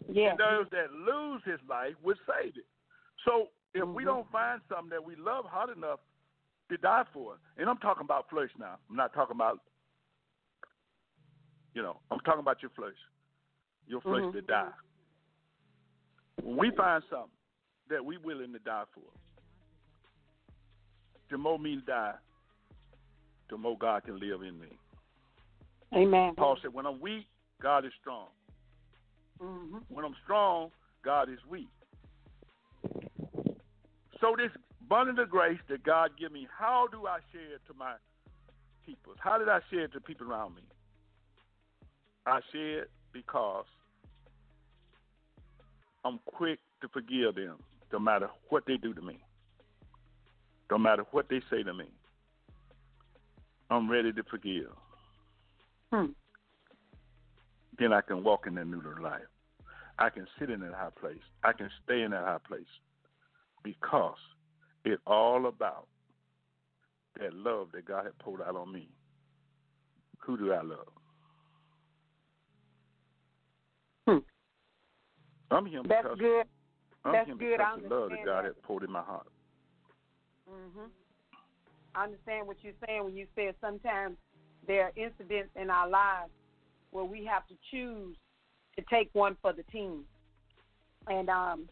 Yeah. And those that lose his life would save it. So if we Mhm. don't find something that we love hard enough to die for, and I'm talking about flesh now. I'm not talking about, you know, I'm talking about your flesh. Your flesh Mhm. to die. When we find something that we willing to die for, the more me die, the more God can live in me. Amen. Paul said, when I'm weak, God is strong. Mhm. When I'm strong, God is weak. So this abundant of grace that God give me, how do I share it to my people? How did I share it to people around me? I share it because I'm quick to forgive them, no matter what they do to me, no matter what they say to me. I'm ready to forgive. Hmm. Then I can walk in that new life. I can sit in that high place. I can stay in that high place because it's all about that love that God had poured out on me. Who do I love? Hmm. I'm him That's because good. I'm That's him good. I because of the love that God that. had poured in my heart. Mhm. I understand what you're saying when you said sometimes there are incidents in our lives where we have to choose to take one for the team, and um,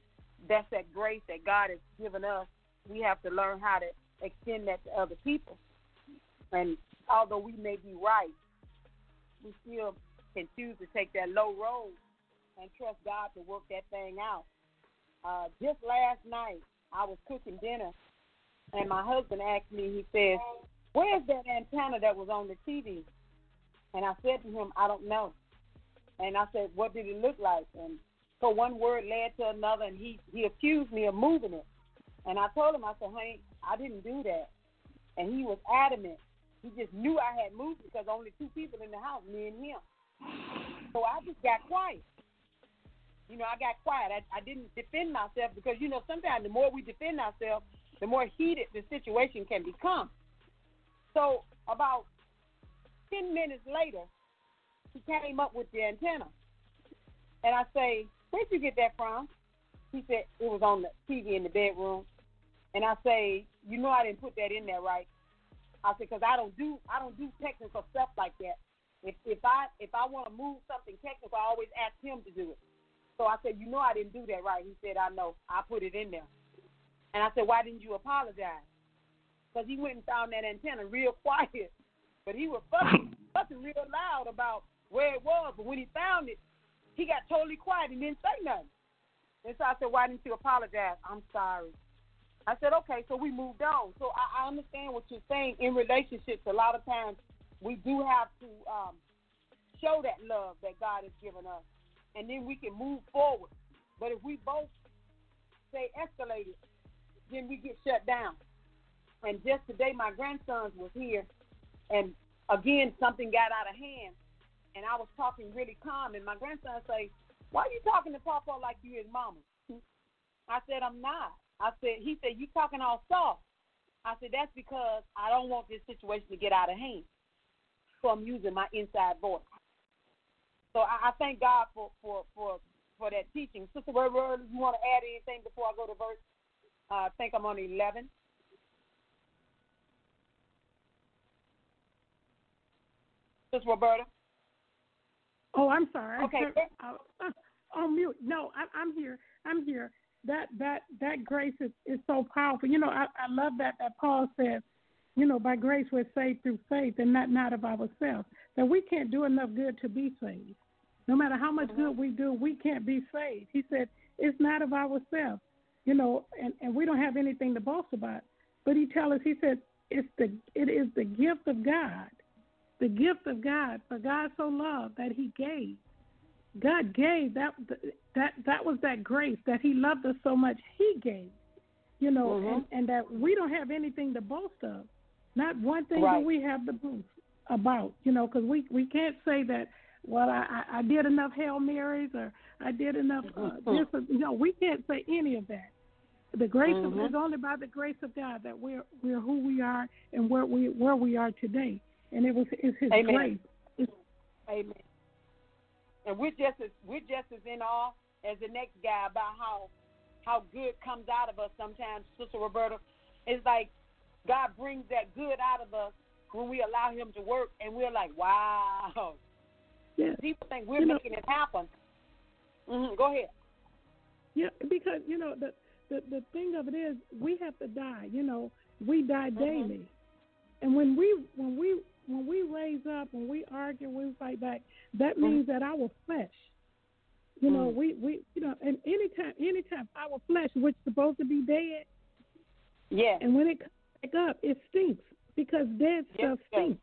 that's that grace that God has given us. We have to learn how to extend that to other people. And although we may be right, we still can choose to take that low road and trust God to work that thing out. Uh, just last night, I was cooking dinner, and my husband asked me, he says, Where's that antenna that was on the TV? And I said to him, I don't know. And I said, What did it look like? And so one word led to another, and he, he accused me of moving it. And I told him, I said, Honey, I didn't do that. And he was adamant. He just knew I had moved because only two people in the house, me and him. So I just got quiet. You know, I got quiet. I, I didn't defend myself because, you know, sometimes the more we defend ourselves, the more heated the situation can become. So about 10 minutes later, he came up with the antenna. And I say, where'd you get that from? He said, it was on the TV in the bedroom. And I say, you know I didn't put that in there, right? I said, because I don't do I don't do technical stuff like that. If if I if I want to move something technical, I always ask him to do it. So I said, you know I didn't do that right. He said, I know. I put it in there. And I said, why didn't you apologize? Because he went and found that antenna real quiet. But he was fussing, fussing real loud about where it was. But when he found it, he got totally quiet and didn't say nothing. And so I said, why didn't you apologize? I'm sorry. I said, okay, so we moved on. So I, I understand what you're saying. In relationships, a lot of times we do have to um, show that love that God has given us, and then we can move forward. But if we both say escalated, then we get shut down. And just today, my grandsons was here, and again, something got out of hand, and I was talking really calm, and my grandson say, "Why are you talking to Papa like you his mama?" I said, "I'm not." I said, "He said you talking all soft." I said, "That's because I don't want this situation to get out of hand, so I'm using my inside voice." So I, I thank God for for for for that teaching, Sister Word, you want to add anything before I go to verse? Uh, I think I'm on eleven. Sister Roberta. Oh, I'm sorry. Okay. I, I, on mute. No, I, I'm here. I'm here. That that that grace is, is so powerful. You know, I, I love that that Paul says, you know, by grace we're saved through faith and not not of ourselves. That we can't do enough good to be saved. No matter how much mm-hmm. good we do, we can't be saved. He said it's not of ourselves. You know, and, and we don't have anything to boast about. But he tells us, he said, it's the it is the gift of God the gift of God. For God so loved that He gave. God gave that that that was that grace that He loved us so much He gave. You know, mm-hmm. and, and that we don't have anything to boast of. Not one thing right. do we have to boast about. You know, because we we can't say that. Well, I, I did enough hail marys or I did enough uh, mm-hmm. this. Or, you know, we can't say any of that. The grace mm-hmm. of, is only by the grace of God that we're we're who we are and where we where we are today and it was it's His Amen. grace. It's, Amen. And we're just as we're just as in awe as the next guy about how how good comes out of us sometimes, Sister Roberta. It's like God brings that good out of us when we allow Him to work, and we're like, wow. Yeah. People think we're you know, making it happen. Mm-hmm. Go ahead. Yeah, because you know the, the the thing of it is we have to die. You know, we die Mm-hmm. daily, and when we when we when we raise up, when we argue, when we fight back, that Mm-hmm. means that our flesh, you know, Mm. we, we you know, and anytime anytime our flesh, which is supposed to be dead, Yeah. and when it comes back up, it stinks because dead stuff yes. stinks.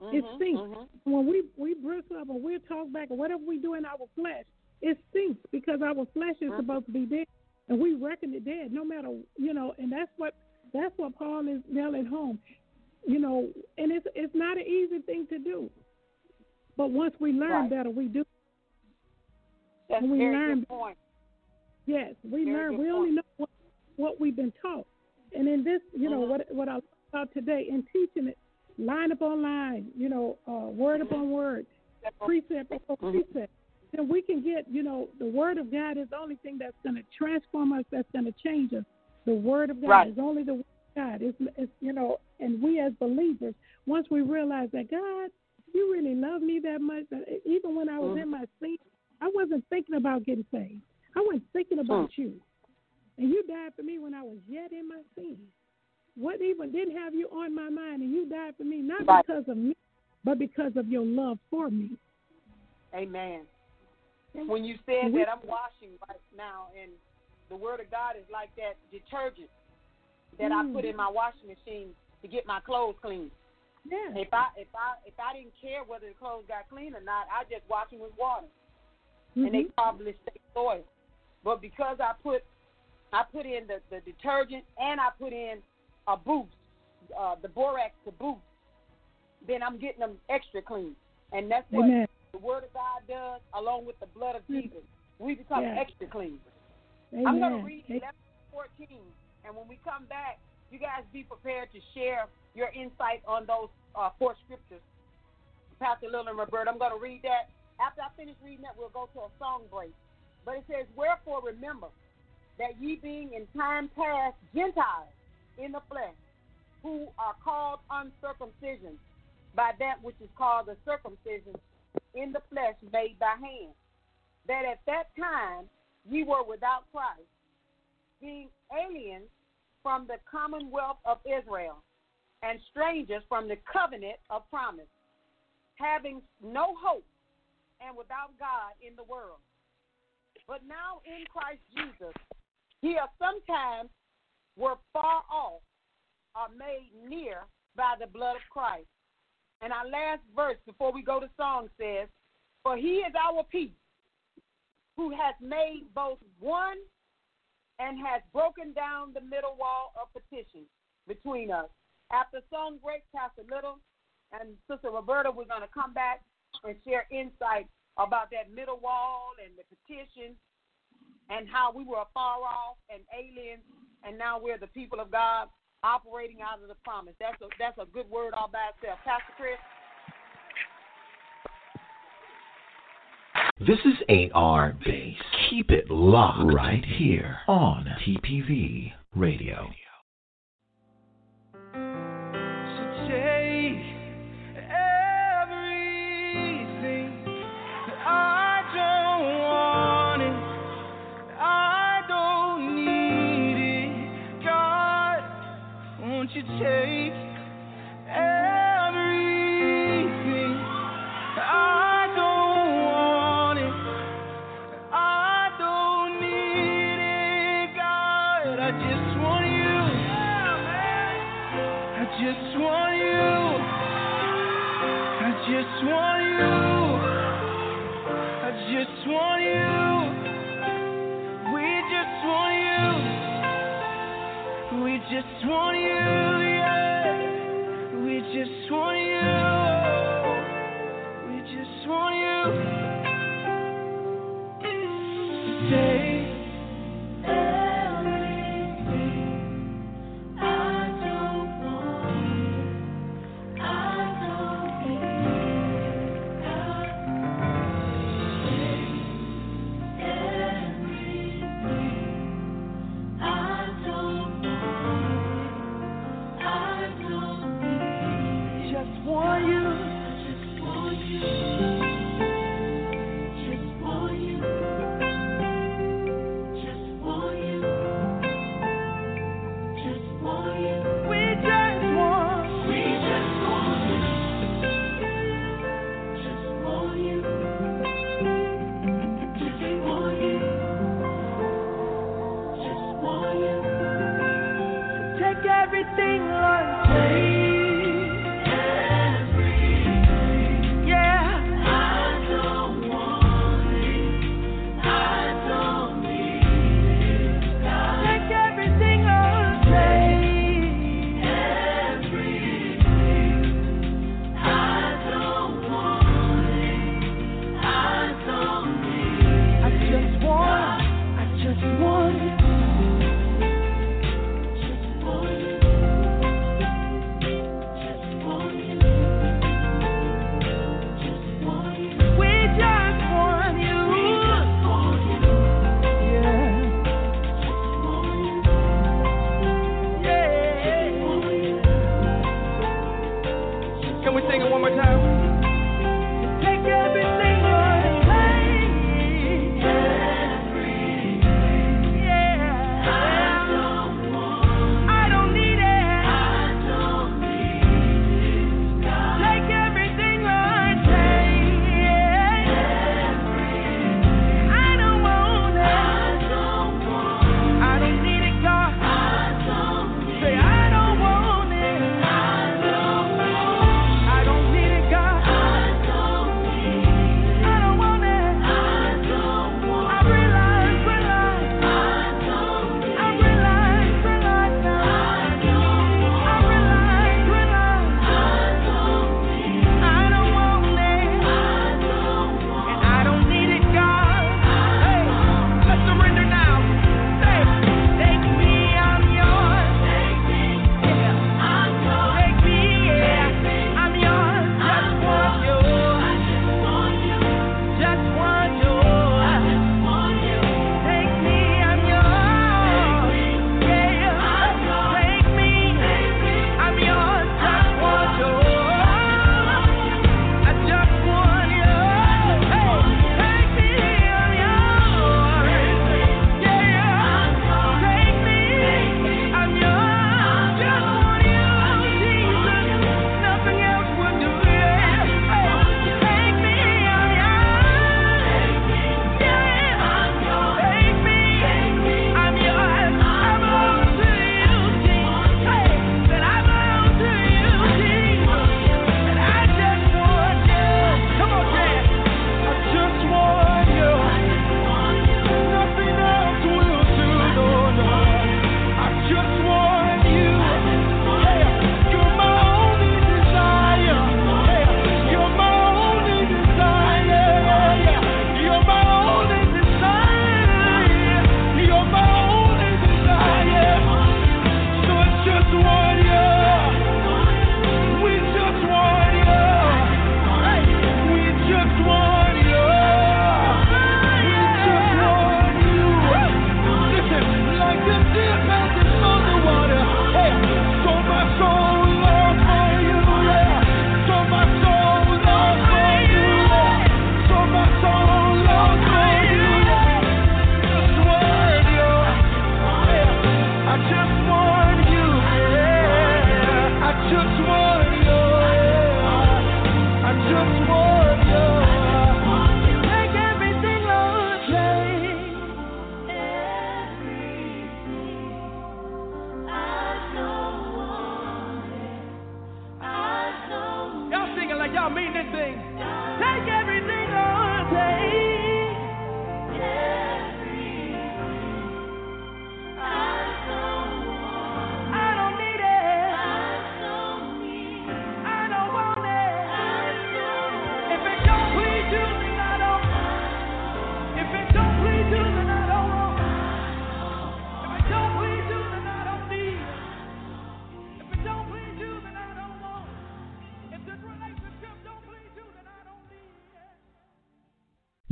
Mm-hmm. It stinks. Mhm. When we we bristle up or we talk back or whatever we do in our flesh, it stinks because our flesh is Mhm. supposed to be dead, and we reckon it dead. No matter you know, and that's what that's what Paul is nailing home. You know, and it's it's not an easy thing to do, but once we learn Right. better, we do. That's When we very learn- good point. Yes, we Very learn. We only know what, what we've been taught, and in this, you know, Mhm. what what I about today in teaching it, line upon line, you know, uh, word Mhm. upon word, precept upon Mhm. precept, then we can get, you know, the word of God is the only thing that's going to transform us, that's going to change us. The word of God Right. is only the word of God. It's, it's, you know, and we as believers, once we realize that God, you really love me that much, that even when I was Mhm. in my sin, I wasn't thinking about getting saved. I wasn't thinking about you. And you died for me when I was yet in my sin. What even didn't have you on my mind, and you died for me not Right. because of me, but because of your love for me. Amen. When you said We- that, I'm washing right now, and the Word of God is like that detergent that I put Mm. in my washing machine to get my clothes clean. Yeah. If I if I if I didn't care whether the clothes got clean or not, I just wash them with water, and they Mhm. probably stay soiled. But because I put I put in the, the detergent and I put in a boost, uh, the borax to boost, then I'm getting them extra clean, and that's what Amen. the Word of God does, along with the blood of Jesus. We become Yeah. extra clean. Amen. I'm going to read A- 11 14, and when we come back, you guys be prepared to share your insight on those uh, four scriptures. Pastor Lil and Roberta, I'm going to read that. After I finish reading that, we'll go to a song break. But it says, Wherefore remember that ye being in time past Gentiles in the flesh, who are called uncircumcision by that which is called the circumcision in the flesh made by hand, that at that time ye were without Christ, being aliens from the commonwealth of Israel, and strangers from the covenant of promise, having no hope and without God in the world. But now in Christ Jesus, ye are sometimes were far off, are made near by the blood of Christ. And our last verse before we go to song says, For he is our peace, who has made both one and has broken down the middle wall of petition between us. After song break, Pastor Little and Sister Roberta, we're going to come back and share insight about that middle wall and the petition and how we were far off and aliens, and now we're the people of God operating out of the promise. That's a that's a good word all by itself. Pastor Chris. This is AR Base. Keep it locked right here on TPV Radio. So take just want you. I just want you. We just want you. We just want you. Yeah. We just want you.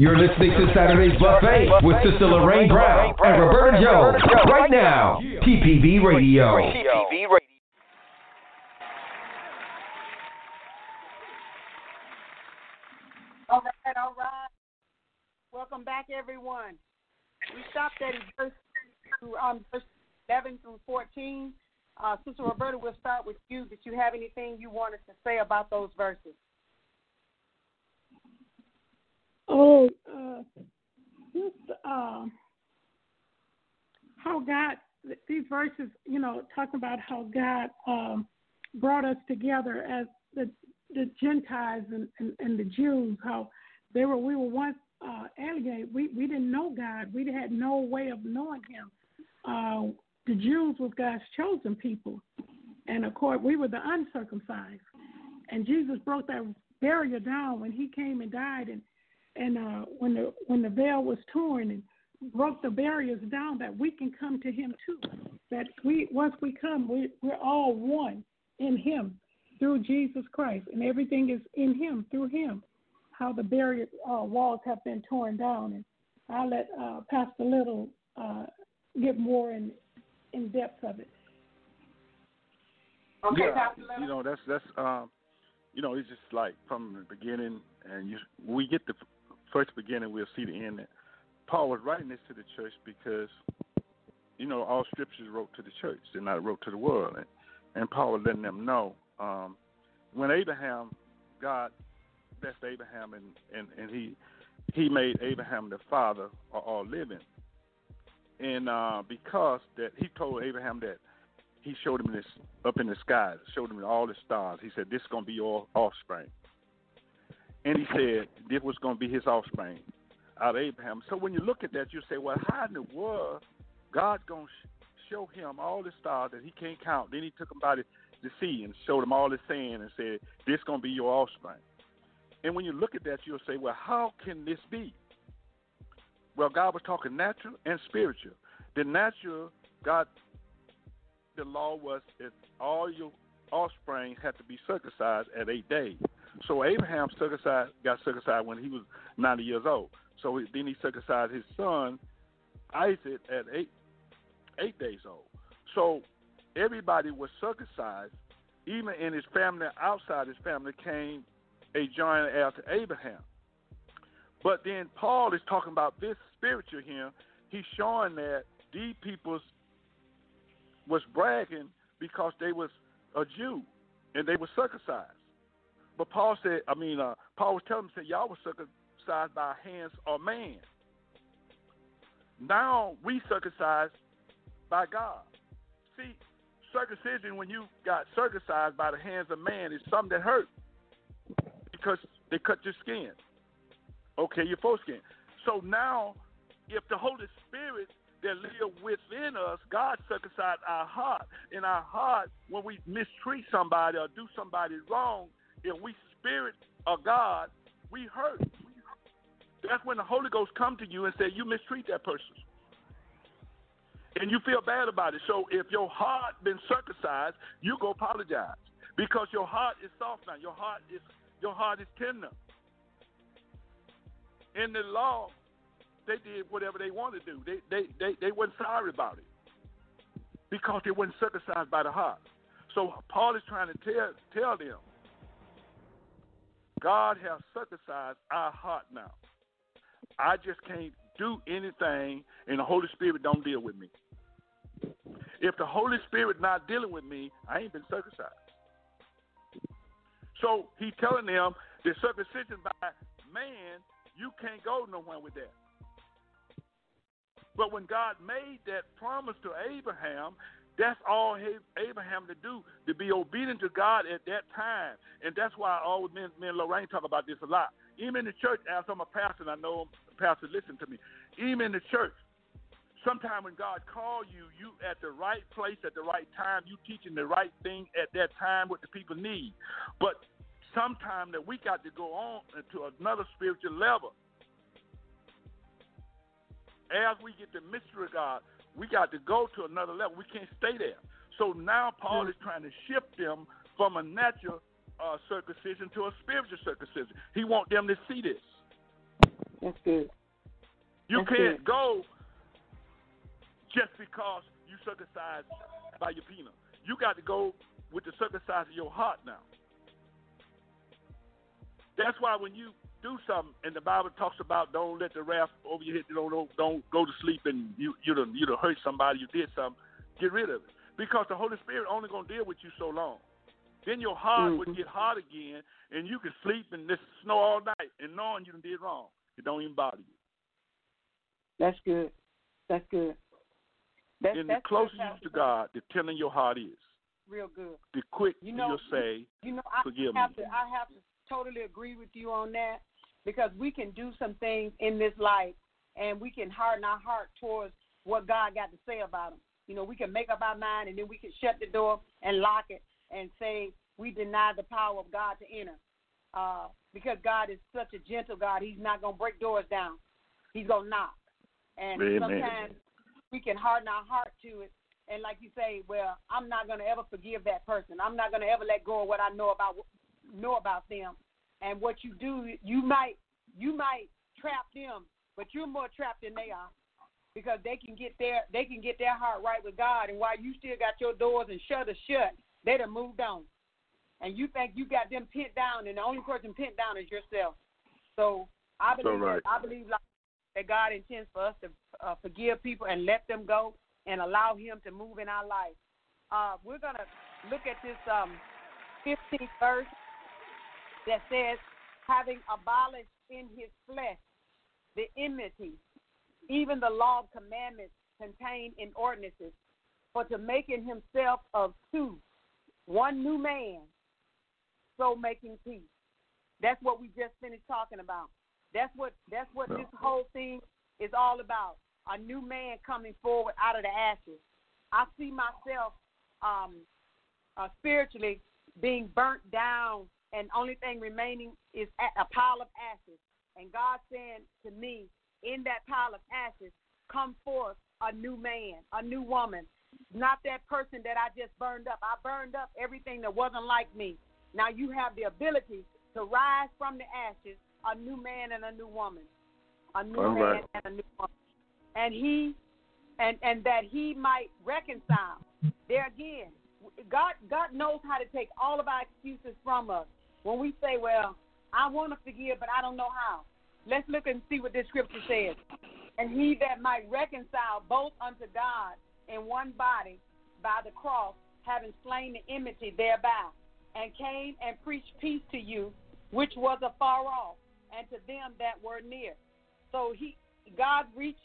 You're listening to Saturday's Buffet with Sister Lorraine Brown and Roberta Jones right now. TPV Radio. TPV Radio. All right, all right. Welcome back, everyone. We stopped at verse, um, verse 11 through 14. Uh, Sister Roberta, we'll start with you. Did you have anything you wanted to say about those verses? Oh, uh, just uh, how God, these verses, you know, talking about how God um, brought us together as the the Gentiles and, and, and the Jews, how they were, we were once uh, alienated. We we didn't know God. We had no way of knowing Him. Uh, the Jews was God's chosen people, and of course we were the uncircumcised. And Jesus broke that barrier down when He came and died, and and uh, when the when the veil was torn and broke the barriers down, that we can come to Him too. That we once we come, we we're all one in Him through Jesus Christ, and everything is in Him through Him. How the barrier uh, walls have been torn down, and I'll let uh, Pastor Little uh, get more in in depth of it. Okay, yeah, Pastor Little. you know that's that's um, you know it's just like from the beginning, and you we get the f- first beginning, we'll see the end. Paul was writing this to the church because you know all scriptures wrote to the church, they're not wrote to the world, and, and Paul was letting them know um, when Abraham, God blessed Abraham, and and and he he made Abraham the father of all living, and uh, because that he told Abraham that he showed him this up in the sky, showed him all the stars. He said, "This is going to be your offspring," and he said, "This was going to be his offspring out of Abraham." So when you look at that, you say, "Well, how in the world God's going to show him all the stars that he can't count?" Then he took him by the, the sea and showed him all the sand and said, "This is going to be your offspring." And when you look at that, you'll say, "Well, how can this be?" Well, God was talking natural and spiritual. The natural, God the law was that all your offspring had to be circumcised at eight days. So Abraham circumcised, got circumcised when he was 90 years old. So he- then he circumcised his son Isaac at eight eight days old. So everybody was circumcised, even in his family, outside his family, came a giant after Abraham. But then Paul is talking about this spiritual here. He's showing that these people's was bragging because they was a Jew and they were circumcised. But Paul said, I mean, uh, Paul was telling them, said, y'all were circumcised by hands of man. Now we circumcised by God. See, circumcision when you got circumcised by the hands of man is something that hurt because they cut your skin. Okay, your foreskin. So now, if the Holy Spirit that live within us, God circumcised our heart. In our heart, when we mistreat somebody or do somebody wrong, if we spirit of God, we hurt. That's when the Holy Ghost come to you and say, you mistreat that person. And you feel bad about it. So if your heart been circumcised, you go apologize. Because your heart is soft now. Your heart is your heart is tender. In the law, they did whatever they wanted to do. They they they, they weren't sorry about it. Because they weren't circumcised by the heart. So Paul is trying to tell tell them God has circumcised our heart now. I just can't do anything and the Holy Spirit don't deal with me. If the Holy Spirit not dealing with me, I ain't been circumcised. So he's telling them the circumcision by man, you can't go nowhere with that. But when God made that promise to Abraham, That's all Abraham to do, to be obedient to God at that time. And that's why I always, men, me and Lorraine talk about this a lot. Even in the church, as I'm a pastor, and I know pastors listen to me, even in the church, sometimes when God call you, you at the right place at the right time, you teaching the right thing at that time what the people need. But sometimes that we got to go on to another spiritual level. As we get the mystery of God, we got to go to another level. We can't stay there. So now Paul is trying to shift them from a natural uh, circumcision to a spiritual circumcision. He want them to see this. That's good. You That's can't good. go just because you circumcised by your penis. You got to go with the circumcise of your heart now. That's why when you do something, and the Bible talks about don't let the wrath over your head, don't don't, don't go to sleep and you you done you done hurt somebody, you did something, get rid of it. Because the Holy Spirit only gonna deal with you so long. Then your heart would mm-hmm. get hard again, and you can sleep and just snow all night, and knowing you done did wrong, it don't even bother you. That's good. That's good. That's, and the that's closer you to God, the tender your heart is. Real good. The quick You know, you'll say, You know, I "Forgive have me." to. I have to totally agree with you on that because we can do some things in this life, and we can harden our heart towards what God got to say about them. You know, we can make up our mind, and then we can shut the door and lock it and say we deny the power of God to enter. Uh, because God is such a gentle God, He's not gonna break doors down. He's gonna knock. And Amen. sometimes we can harden our heart to it. And like you say, well, I'm not gonna ever forgive that person. I'm not gonna ever let go of what I know about know about them. And what you do, you might you might trap them, but you're more trapped than they are because they can get their they can get their heart right with God, and while you still got your doors and shutters shut, they done moved on. And you think you got them pinned down, and the only person pinned down is yourself. So I believe right. that, I believe like that God intends for us to uh, forgive people and let them go and allow Him to move in our life. Uh, we're gonna look at this um, 15th verse that says, having abolished in His flesh the enmity, even the law of commandments contained in ordinances, for to make in Himself of two one new man, so making peace. That's what we just finished talking about. That's what that's what this whole thing is all about. A new man coming forward out of the ashes. I see myself um, uh, spiritually being burnt down, and only thing remaining is a a pile of ashes. And God saying to me, in that pile of ashes, come forth a new man, a new woman, not that person that I just burned up. I burned up everything that wasn't like me. Now you have the ability to rise from the ashes, a new man and a new woman, a new All man right. and a new woman, and he, and and that he might reconcile. There again, God God knows how to take all of our excuses from us. When we say, "Well, I want to forgive, but I don't know how," let's look and see what this scripture says. And he that might reconcile both unto God in one body by the cross, having slain the enmity thereby, and came and preached peace to you, which was afar off, and to them that were near. So he, God reached,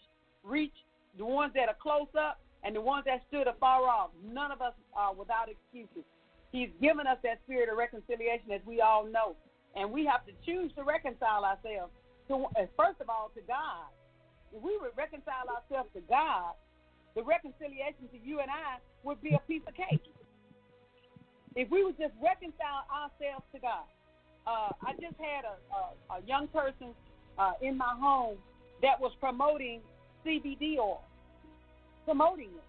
reached the ones that are close up and the ones that stood afar off. None of us are without excuses. He's given us that spirit of reconciliation, as we all know, and we have to choose to reconcile ourselves. To, uh, first of all, to God. If we would reconcile ourselves to God, the reconciliation to you and I would be a piece of cake. If we would just reconcile ourselves to God. Uh, I just had a, a, a young person uh, in my home that was promoting CBD oil, promoting it,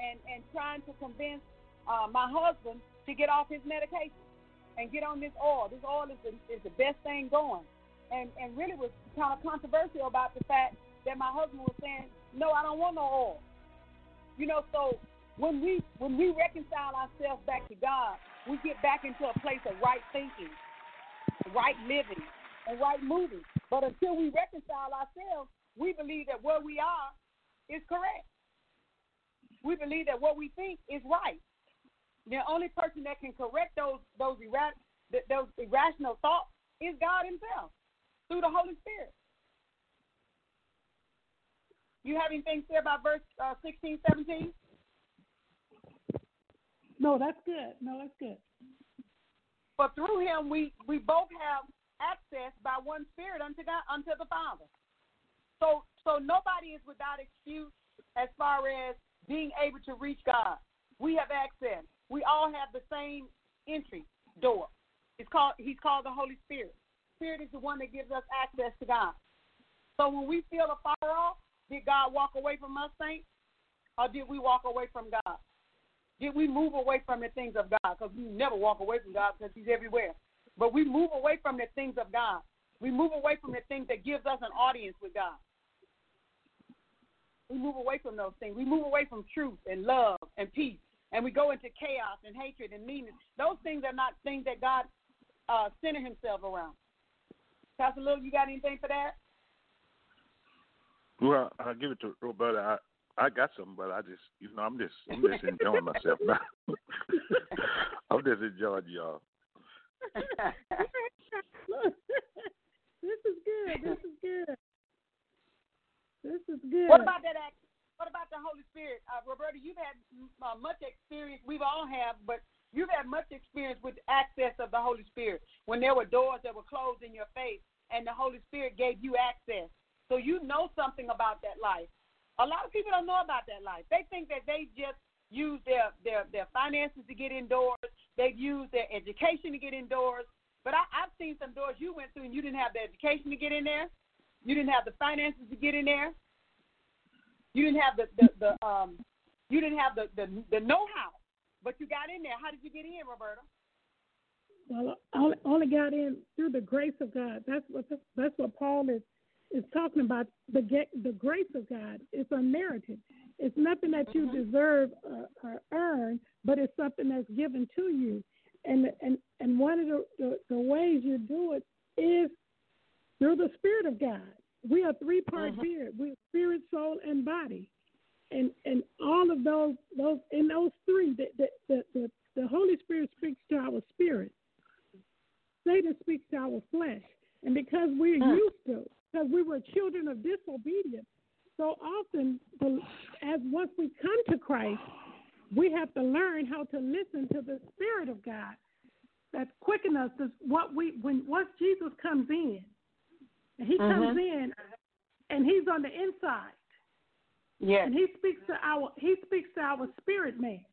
and, and trying to convince uh, my husband to get off his medication and get on this oil. This oil is the, is the best thing going. And, and really was kind of controversial about the fact that my husband was saying, no, I don't want no oil. You know, so when we when we reconcile ourselves back to God, we get back into a place of right thinking, right living, and right moving. But until we reconcile ourselves, we believe that where we are is correct. We believe that what we think is right. The only person that can correct those those ira- th- those irrational thoughts is God Himself through the Holy Spirit. You have anything to say about verse uh, 16, 17? No, that's good. No, that's good. For through him we we both have access by one spirit unto God unto the Father. So so nobody is without excuse as far as being able to reach God. We have access. We all have the same entry door. It's called he's called the Holy Spirit. Spirit is the one that gives us access to God. So when we feel a far off, did God walk away from us, saints? Or did we walk away from God? Did we move away from the things of God? Because we never walk away from God because He's everywhere. But we move away from the things of God. We move away from the things that gives us an audience with God. We move away from those things. We move away from truth and love and peace. And we go into chaos and hatred and meanness. Those things are not things that God uh, centered himself around. Pastor Little, you got anything for that? Well, I'll give it to Roberta. I, I got some, but I just, you know, I'm just, I'm just enjoying myself now. I'm just enjoying y'all. this is good. This is good. This is good. What about that? Act? What about the Holy Spirit, uh, Roberta? You've had uh, much experience. We've all have, but you've had much experience with access of the Holy Spirit. When there were doors that were closed in your face, and the Holy Spirit gave you access, so you know something about that life. A lot of people don't know about that life. They think that they just use their their their finances to get indoors. They've used their education to get indoors. But I, I've seen some doors you went through and you didn't have the education to get in there. You didn't have the finances to get in there. You didn't have the the, the um you didn't have the the, the know how, but you got in there. How did you get in, Roberta? Well, I only, got in through the grace of God. That's what that's what Paul is is talking about. The the grace of God. It's unmerited. It's nothing that you Mm-hmm. deserve or, or earn, but it's something that's given to you. And and and one of the, the, the ways you do it is through the Spirit of God. We are three part being. We're spirit, soul, and body. And and all of those those in those three, the the, the, the, the Holy Spirit speaks to our spirit. Satan speaks to our flesh. And because we're Mm. used to, because we were children of disobedience, so often, the, as once we come to Christ, we have to learn how to listen to the Spirit of God that's quicken us. What we when once Jesus comes in, and He comes Mhm. in, and He's on the inside, Yes. and He speaks to our He speaks to our spirit man.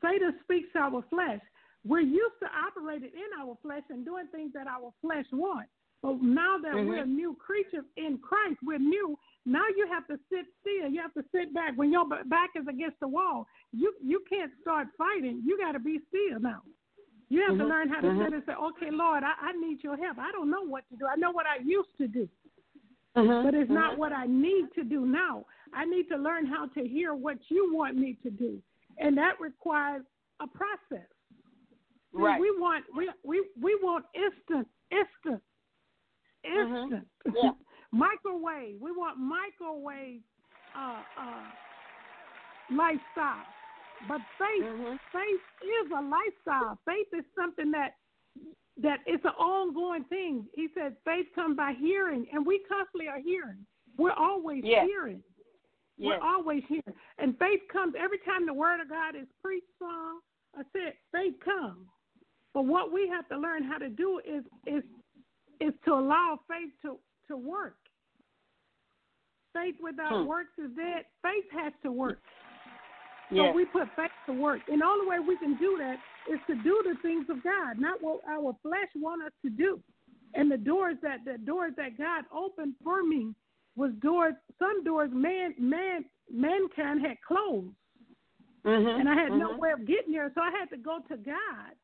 Satan speaks to our flesh. We're used to operating in our flesh and doing things that our flesh wants. But now that Mhm. we're a new creatures in Christ, we're new. Now you have to sit still. You have to sit back. When your back is against the wall, you you can't start fighting. You got to be still now. You have to Mhm. learn how to Mhm. sit and say, "Okay, Lord, I, I need your help. I don't know what to do. I know what I used to do, Mhm. but it's not Mhm. what I need to do now. I need to learn how to hear what you want me to do, and that requires a process. See, Right. We want we we we want instant, instant, Mhm. instant. Yeah. microwave. We want microwave uh, uh, lifestyle. But faith, Mhm. faith is a lifestyle. Faith is something that that it's an ongoing thing. He said faith comes by hearing, and we constantly are hearing. We're always Yes. hearing. Yes. We're always hearing. And faith comes every time the word of God is preached, sung. I said faith comes. But what we have to learn how to do is is is to allow faith to, to work. Faith without Hmm. works is dead. Faith has to work. So Yes. we put faith to work. And the only way we can do that is to do the things of God, not what our flesh want us to do. And the doors that the doors that God opened for me was doors some doors man man mankind had closed. Mhm. And I had no Mhm. way of getting there, so I had to go to God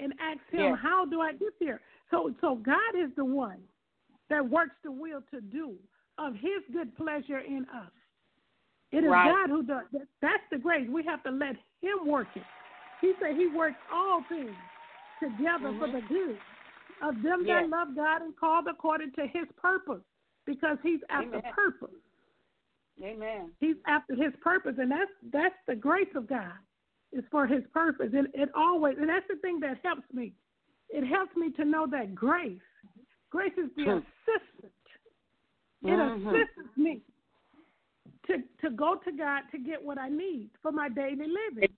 and ask him, Yes. How do I get there? So so God is the one that works the will to do of his good pleasure in us. It is Right. God who does that. That's the grace. We have to let Him work it. He said He works all things together for Mhm. the good of them Yes. that love God and called according to His purpose, because He's after Amen. purpose. Amen. He's after His purpose, and that's that's the grace of God. Is for His purpose, and it always, and that's the thing that helps me. It helps me to know that grace, grace is the Hmm. assistant. It Mhm. assists me to to go to God to get what I need for my daily living.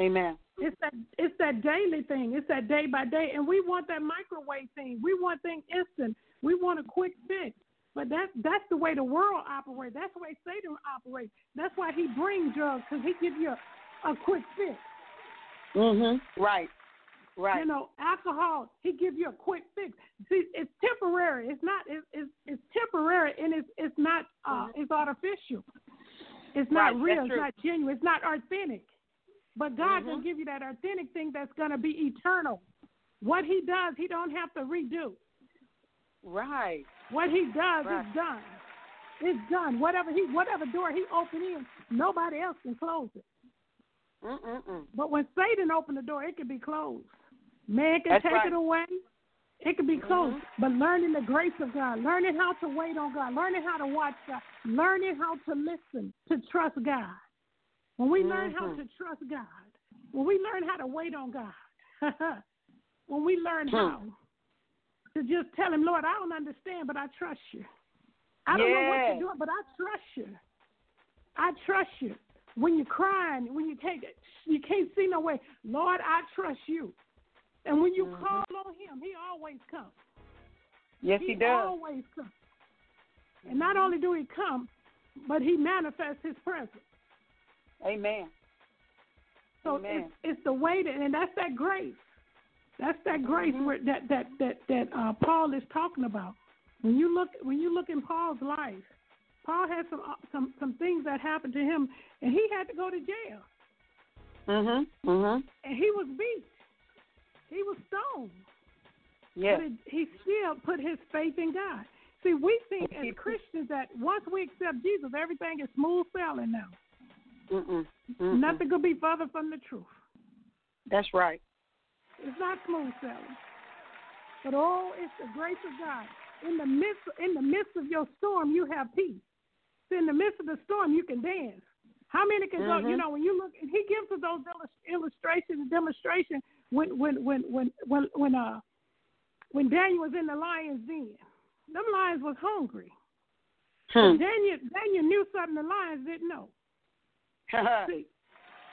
Amen. It's that it's that daily thing. It's that day by day, and we want that microwave thing. We want things instant. We want a quick fix. But that's that's the way the world operates. That's the way Satan operates. That's why he brings drugs because he gives you a, a quick fix. Mhm. Right. Right. You know, alcohol, he gives you a quick fix. See, it's temporary. It's not. It's it's, it's temporary, and it's it's not. Uh, It's artificial. It's not Mm-hmm. Right, real. that's It's true. not genuine. It's not authentic. But God Mhm. will give you that authentic thing that's gonna be eternal. What He does, He don't have to redo. Right. What He does Right. is done. It's done. Whatever He, whatever door He opened in, nobody else can close it. Mm-mm-mm. But when Satan opened the door, it can be closed. Man can That's take right. it away. It can be closed. Mhm. But learning the grace of God, learning how to wait on God, learning how to watch God, learning how to listen, to trust God. When we learn how Mhm. to trust God, when we learn how to wait on God, when we learn Hmm. how to just tell Him, Lord, I don't understand, but I trust you. I don't know what you're doing, but I trust you. I trust you. When you're crying, when you take it, you can't see no way. Lord, I trust you. And when you Mhm. call on Him, He always comes. Yes, he, does. always comes. And not only do He come, but He manifests His presence. Amen. So Amen. it's, it's the way that, and that's that grace. That's that grace Mhm. where that that that that uh, Paul is talking about. When you look when you look in Paul's life, Paul had some uh, some some things that happened to him, and he had to go to jail, Mhm. Mhm. and he was beat, he was stoned, Yes. but it, he still put his faith in God. See, we think as Christians that once we accept Jesus, everything is smooth sailing now. Mm-mm. Mm-mm. Nothing could be further from the truth. That's right. It's not smooth sailing. But oh, it's the grace of God. In the midst in the midst of your storm, you have peace. See, in the midst of the storm, you can dance. How many can go? You Mhm. know, when you look, and he gives us those illus- illustrations and demonstrations when when when when when when uh when Daniel was in the lion's den. Them lions was hungry. Hmm. Daniel Daniel knew something the lions didn't know. See,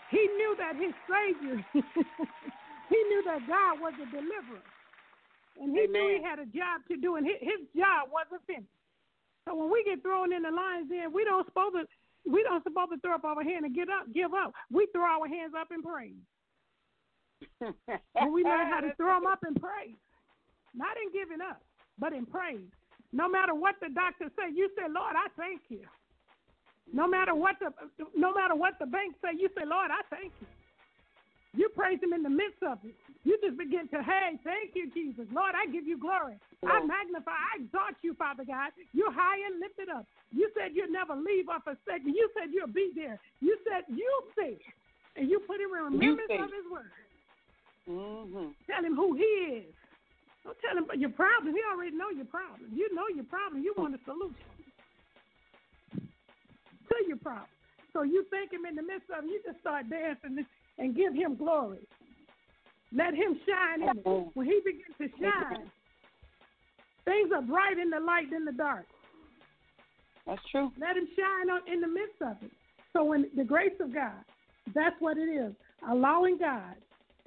he knew that his Savior, he knew that God was a deliverer. And he knew he had a job to do, and his, his job wasn't finished. So when we get thrown in the lion's den, we don't supposed to we don't supposed to throw up our hand and get up, give up. We throw our hands up and praise. When we learn how to throw them up in praise, not in giving up, but in praise. No matter what the doctor say, you say, Lord, I thank you. No matter what the no matter what the bank say, you say, Lord, I thank you. You praise him in the midst of it. You just begin to, hey, thank you, Jesus. Lord, I give you glory. I magnify, I exalt you, Father God. You're high and lifted up. You said you'd never leave or forsake me. You said you'll be there. You said you say, and you put him in remembrance of his word. Mhm. Tell him who he is. Don't tell him your problem. He already know your problem. You know your problem. You want a solution to your problem. So you thank him in the midst of it. You just start dancing and give him glory. Let him shine in it. When he begins to shine, things are bright in the light than the dark. That's true. Let him shine on, in the midst of it. So when the grace of God, that's what it is. Allowing God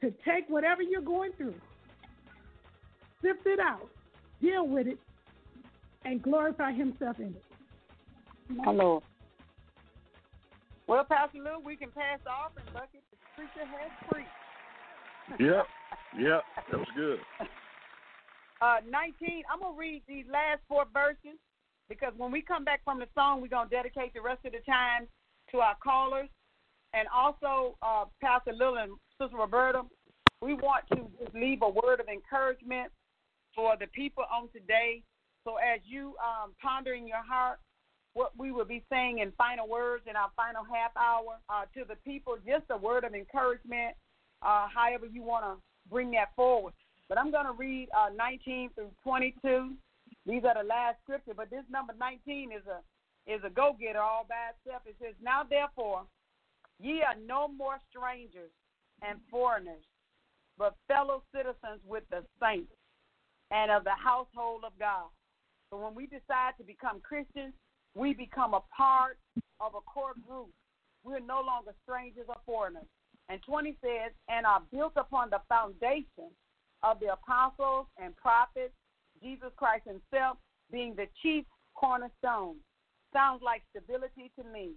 to take whatever you're going through, sift it out, deal with it, and glorify himself in it. My Lord. Well, Pastor Lou, we can pass the offering bucket. The preacher has preached. Yep. Yep. That was good. Uh, 19, I'm going to read these last four verses because when we come back from the song, we're going to dedicate the rest of the time to our callers. And also, uh, Pastor Lil and Sister Roberta, we want to just leave a word of encouragement for the people on today. So as you um, ponder in your heart what we will be saying in final words in our final half hour uh, to the people, just a word of encouragement, uh, however you want to bring that forward. But I'm going to read uh, 19 through 22. These are the last scripture, but this number 19 is a is a go getter all by itself. It says, "Now therefore, ye are no more strangers and foreigners, but fellow citizens with the saints and of the household of God." So when we decide to become Christians, we become a part of a core group. We're no longer strangers or foreigners. And 20 says, and are built upon the foundation of the apostles and prophets, Jesus Christ himself being the chief cornerstone. Sounds like stability to me.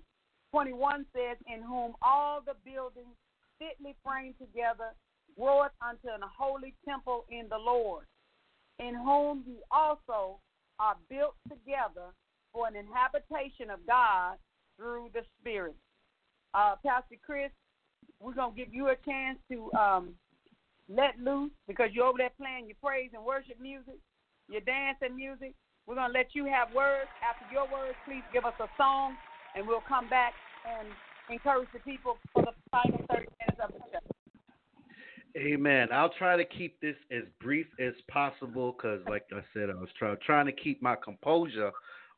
21 says, in whom all the buildings fitly framed together groweth unto an holy temple in the Lord, in whom ye also are built together for an inhabitation of God through the Spirit. Uh, Pastor Chris, we're going to give you a chance to um, let loose because you're over there playing your praise and worship music, your dancing music. We're going to let you have words. After your words, please give us a song, and we'll come back and encourage the people for the final 30 minutes of the show. Amen. I'll try to keep this as brief as possible because, like I said, I was try, trying to keep my composure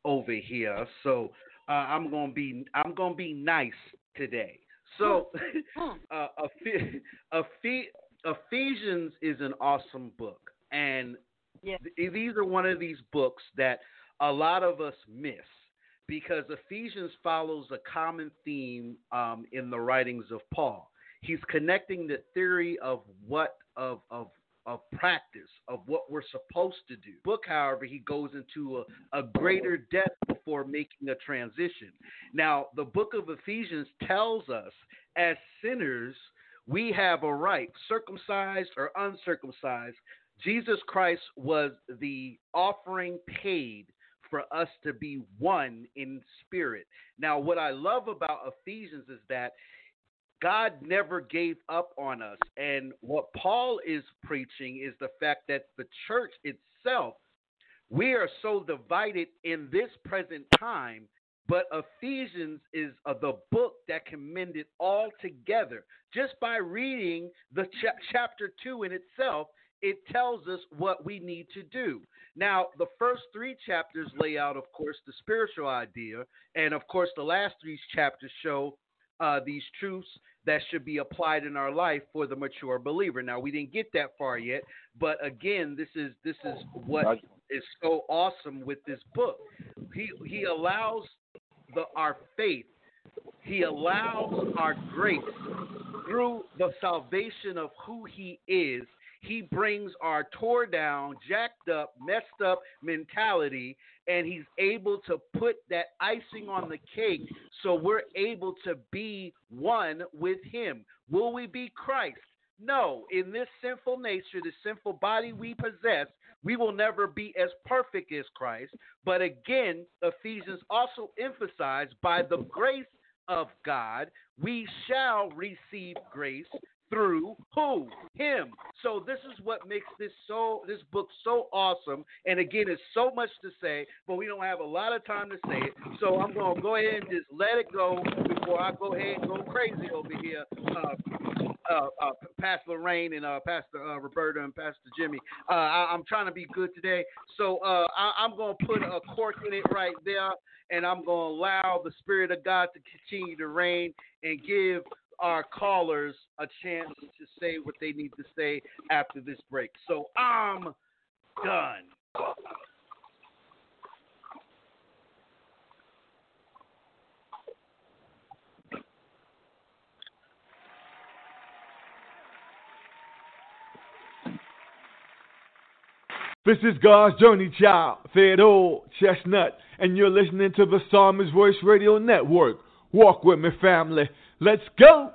over here. So uh, I'm gonna be I'm gonna be nice today. So uh, Eph- Ephesians is an awesome book, and Yes. th- these are one of these books that a lot of us miss because Ephesians follows a common theme um, in the writings of Paul. He's connecting the theory of what of of of practice of what we're supposed to do. Book, however, he goes into a, a greater depth before making a transition. Now, the book of Ephesians tells us as sinners we have a right, circumcised or uncircumcised. Jesus Christ was the offering paid for us to be one in spirit. Now, what I love about Ephesians is that God never gave up on us. And what Paul is preaching is the fact that the church itself, we are so divided in this present time, but Ephesians is uh, the book that can mend it all together. Just by reading the cha- chapter 2 in itself, it tells us what we need to do. Now, the first three chapters lay out, of course, the spiritual idea, and of course, the last three chapters show uh, these truths that should be applied in our life for the mature believer. Now, we didn't get that far yet, but again, this is this is what is so awesome with this book. He he allows the our faith, he allows our grace through the salvation of who he is he brings our tore down, jacked up, messed up mentality, and he's able to put that icing on the cake so we're able to be one with him. Will we be Christ? No. In this sinful nature, this sinful body we possess, we will never be as perfect as Christ. But again, Ephesians also emphasize by the grace of God, we shall receive grace through who? Him. So this is what makes this so this book so awesome. And again, it's so much to say, but we don't have a lot of time to say it. So I'm gonna go ahead and just let it go before I go ahead and go crazy over here. Uh, uh, uh, Pastor Lorraine and uh, Pastor uh, Roberta and Pastor Jimmy. Uh, I, I'm trying to be good today, so uh, I, I'm going to put a cork in it right there, and I'm going to allow the Spirit of God to continue to reign and give our callers a chance to say what they need to say after this break. So I'm done. This is God's Journey Child, Fed Old Chestnut, and you're listening to the Psalmist Voice Radio Network. Walk with me, family. Let's go!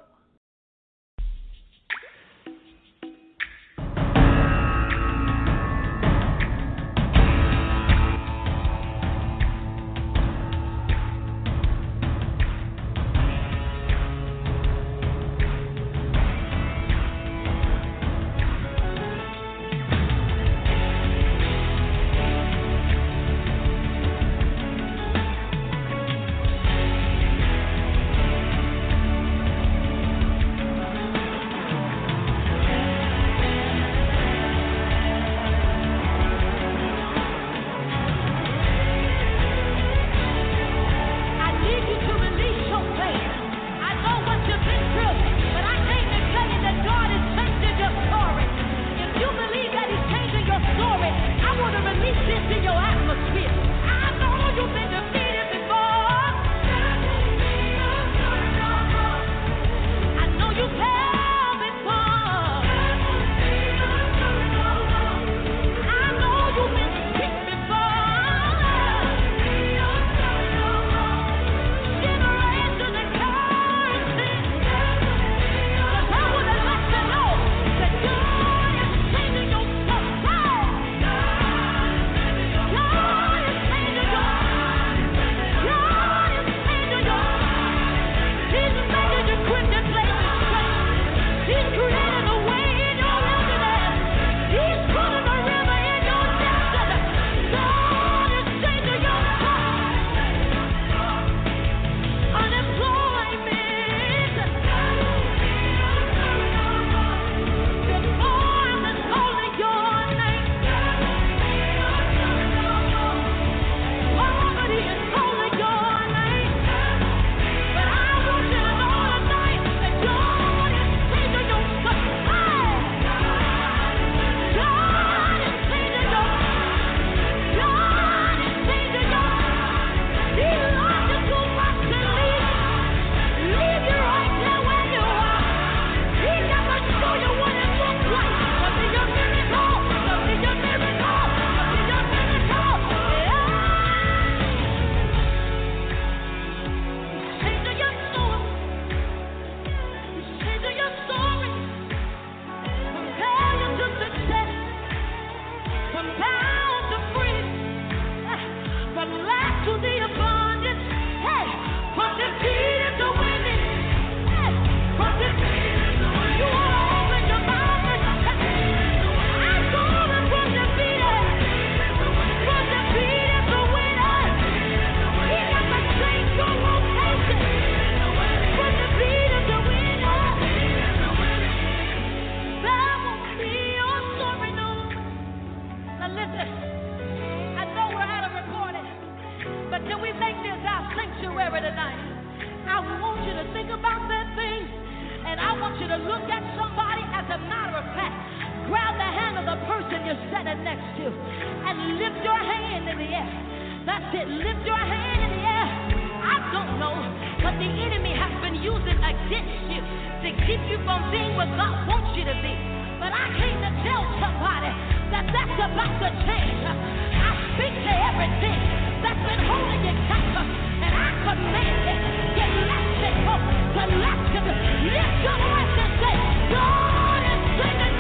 From being what God wants you to be. But I came to tell somebody that that's about to change. I speak to everything that's been holding you captive, and I command it to let it go, to let it. Lift your voice and say, God is sending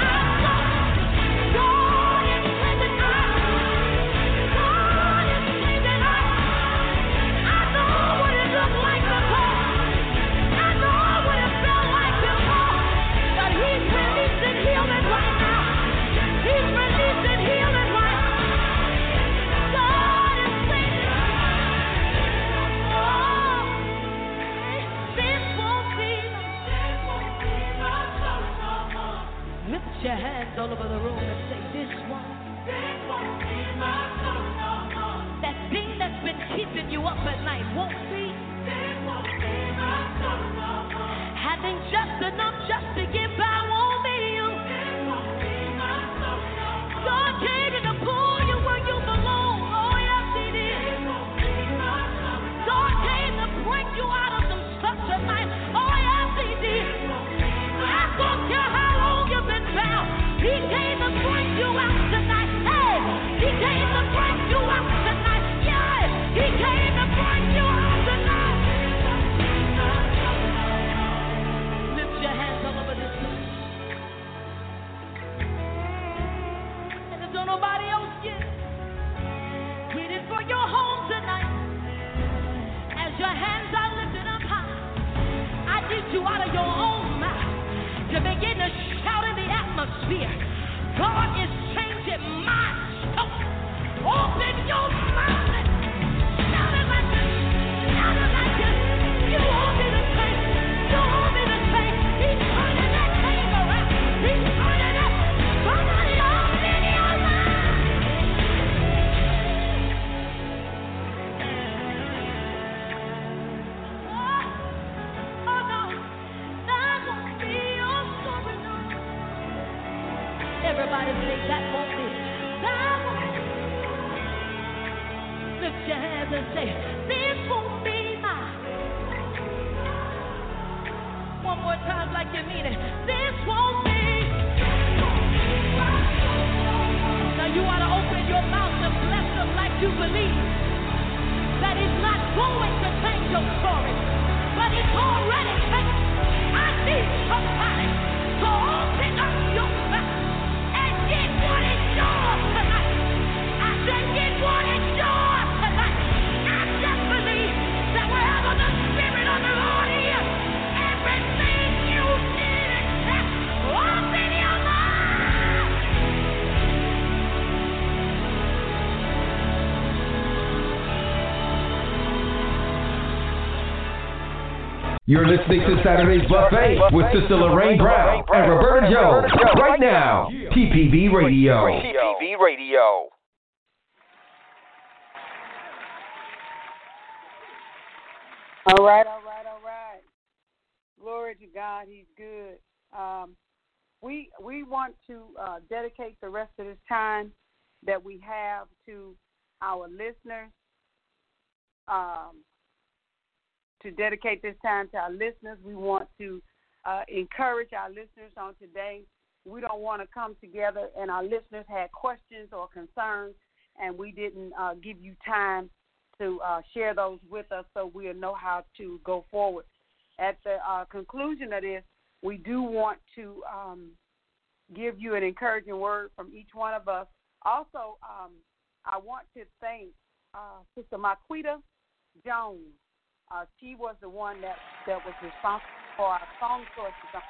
all over the room and say, This one. That thing that's been keeping you up at night won't be. This won't be my soul no more. Having just enough just to get by atmosphere. God is changing my story. Open your mouth shout it like this. Shout it like this. You want You're listening to Saturday's Buffet with Sister Lorraine Brown and Roberta Jones right now. TPV Radio. TPV Radio. All right, all right, all right. Glory to God, He's good. Um, we we want to uh, dedicate the rest of this time that we have to our listeners. Um, to dedicate this time to our listeners, we want to uh, encourage our listeners on today. We don't want to come together and our listeners had questions or concerns, and we didn't uh, give you time to uh, share those with us so we'll know how to go forward. At the uh, conclusion of this, we do want to um, give you an encouraging word from each one of us. Also, um, I want to thank uh, Sister Marquita Jones. Uh, she was the one that, that was responsible for our song choices on.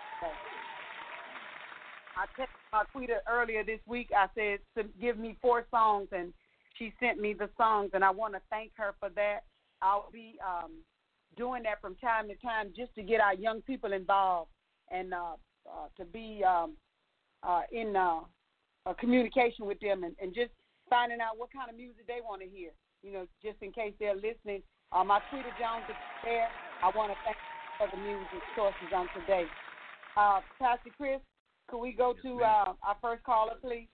I texted Marquita earlier this week. I said, "S- give me four songs, and she sent me the songs, and I want to thank her for that. I'll be um, doing that from time to time just to get our young people involved and uh, uh, to be um, uh, in uh, communication with them and, and just finding out what kind of music they want to hear. You know, just in case they're listening. Uh, my Tweeter Jones is there. I want to thank you for the music choices on today. Uh, Pastor Chris, could we go to uh, our first caller, please?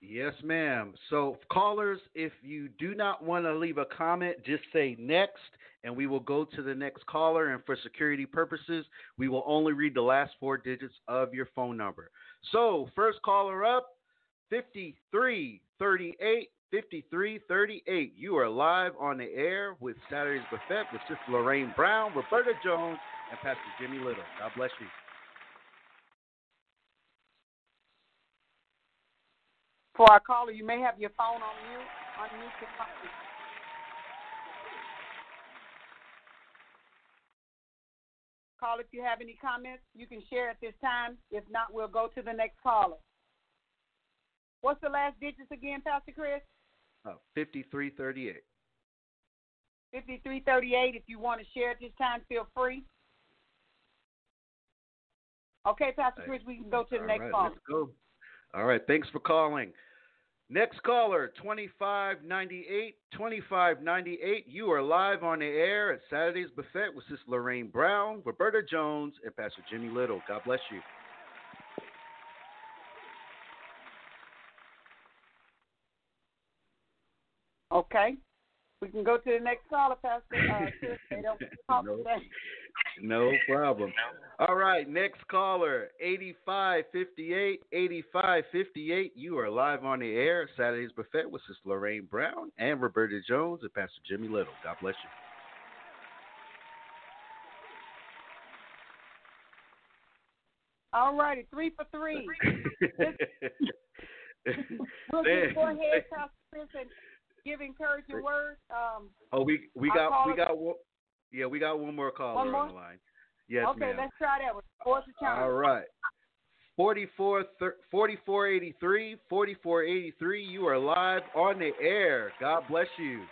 Yes, ma'am. So, callers, if you do not want to leave a comment, just say next, and we will go to the next caller. And for security purposes, we will only read the last four digits of your phone number. So, first caller up, 5338. 5338. You are live on the air with Saturday's Buffet with Sister Lorraine Brown, Roberta Jones, and Pastor Jimmy Little. God bless you. For our caller, you may have your phone on mute. Unmute your phone. Call if you have any comments. You can share at this time. If not, we'll go to the next caller. What's the last digits again, Pastor Chris? Uh, 5338. 5338. If you want to share at this time, feel free. Okay, Pastor Chris, we can go to the All next right, caller. Let's go. All right. Thanks for calling. Next caller, 2598. 2598. You are live on the air at Saturday's Buffet with Sister Lorraine Brown, Roberta Jones, and Pastor Jimmy Little. God bless you. Okay. We can go to the next caller, Pastor. Uh, Chris. They don't talk No. No problem. All right, next caller, 8558. 8558. You are live on the air Saturday's Buffet with Sister Lorraine Brown and Roberta Jones and Pastor Jimmy Little. God bless you. All righty, three for three. We'll just go ahead, Pastor Chris, and give encouraging words. Um, Oh, we we got we got one. Yeah, we got one more caller One more? on the line. Yes, okay, ma'am. let's try that one. Fourth the challenge. All right. 44 thir- 4483 4483 you are live on the air. God bless you.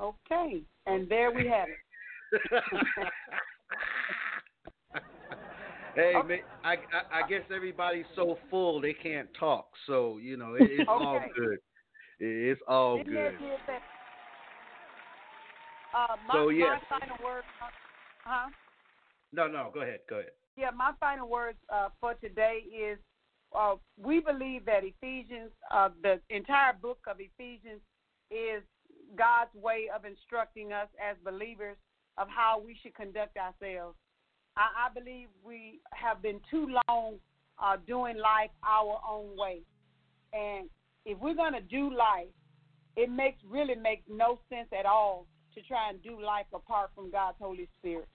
Okay, and there we have it. hey, man, I, I I guess everybody's so full they can't talk. So, you know, it, it's all good. It- It's all Didn't good. that give that- Uh, my, So, yes. my final word. Huh? No, no, go ahead. Go ahead. Yeah, my final words uh, for today is uh, we believe that Ephesians, uh, the entire book of Ephesians, is God's way of instructing us as believers of how we should conduct ourselves. I, I believe we have been too long uh, doing life our own way, and if we're going to do life, it makes really makes no sense at all to try and do life apart from God's Holy Spirit.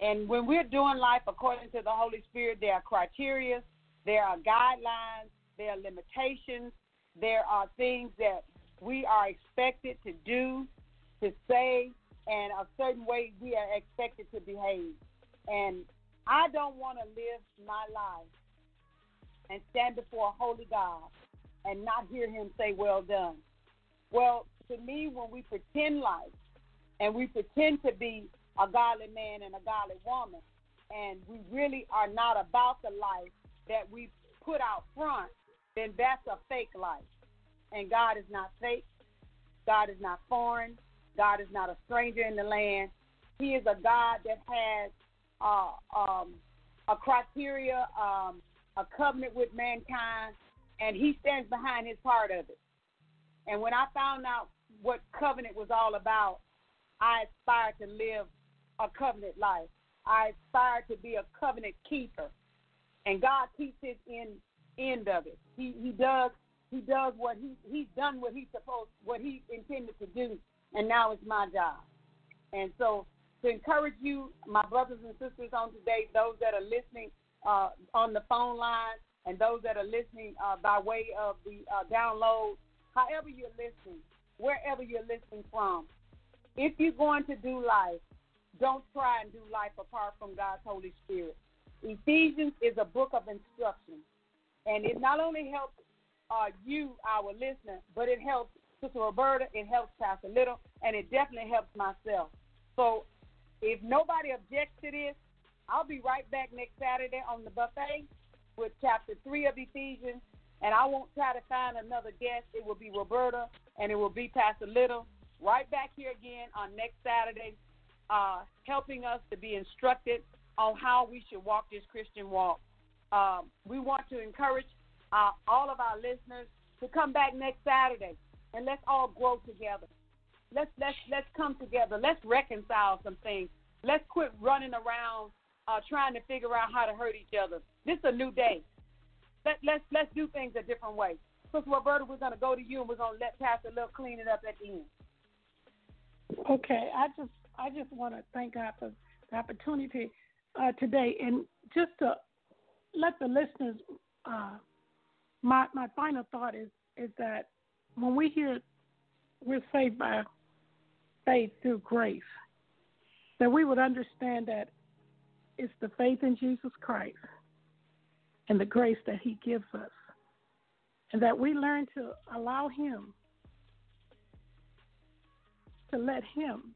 And when we're doing life according to the Holy Spirit, there are criteria, there are guidelines, there are limitations, there are things that we are expected to do, to say, and a certain way we are expected to behave. And I don't want to live my life and stand before a holy God and not hear him say, Well done. Well, to me, when we pretend life and we pretend to be a godly man and a godly woman, and we really are not about the life that we put out front, then that's a fake life. And God is not fake. God is not foreign. God is not a stranger in the land. He is a God that has uh, um, a criteria, um, a covenant with mankind, and He stands behind His part of it. And when I found out what covenant was all about, I aspired to live a covenant life. I aspired to be a covenant keeper. And God keeps his end end of it. He he does he does what he he's done what he's supposed what he intended to do and now it's my job. And so to encourage you, my brothers and sisters on today, those that are listening uh, on the phone line and those that are listening uh, by way of the uh, download, however you're listening, wherever you're listening from, if you're going to do life, don't try and do life apart from God's Holy Spirit. Ephesians is a book of instruction, and it not only helps uh, you, our listener, but it helps Sister Roberta, it helps Pastor Little, and it definitely helps myself. So if nobody objects to this, I'll be right back next Saturday on the buffet with chapter 3 of Ephesians, and I won't try to find another guest. It will be Roberta, and it will be Pastor Little, right back here again on next Saturday, uh, helping us to be instructed on how we should walk this Christian walk. Um, we want to encourage uh, all of our listeners to come back next Saturday and let's all grow together. Let's let's let's come together. Let's reconcile some things. Let's quit running around uh, trying to figure out how to hurt each other. This is a new day. Let let's let's do things a different way. Sister Roberta, we're gonna go to you and we're gonna let Pastor Lil clean it up at the end. Okay, I just I just want to thank God for the opportunity uh, today, and just to let the listeners. Uh, my my final thought is is that when we hear we're saved by faith through grace, that we would understand that it's the faith in Jesus Christ and the grace that He gives us, and that we learn to allow Him to let Him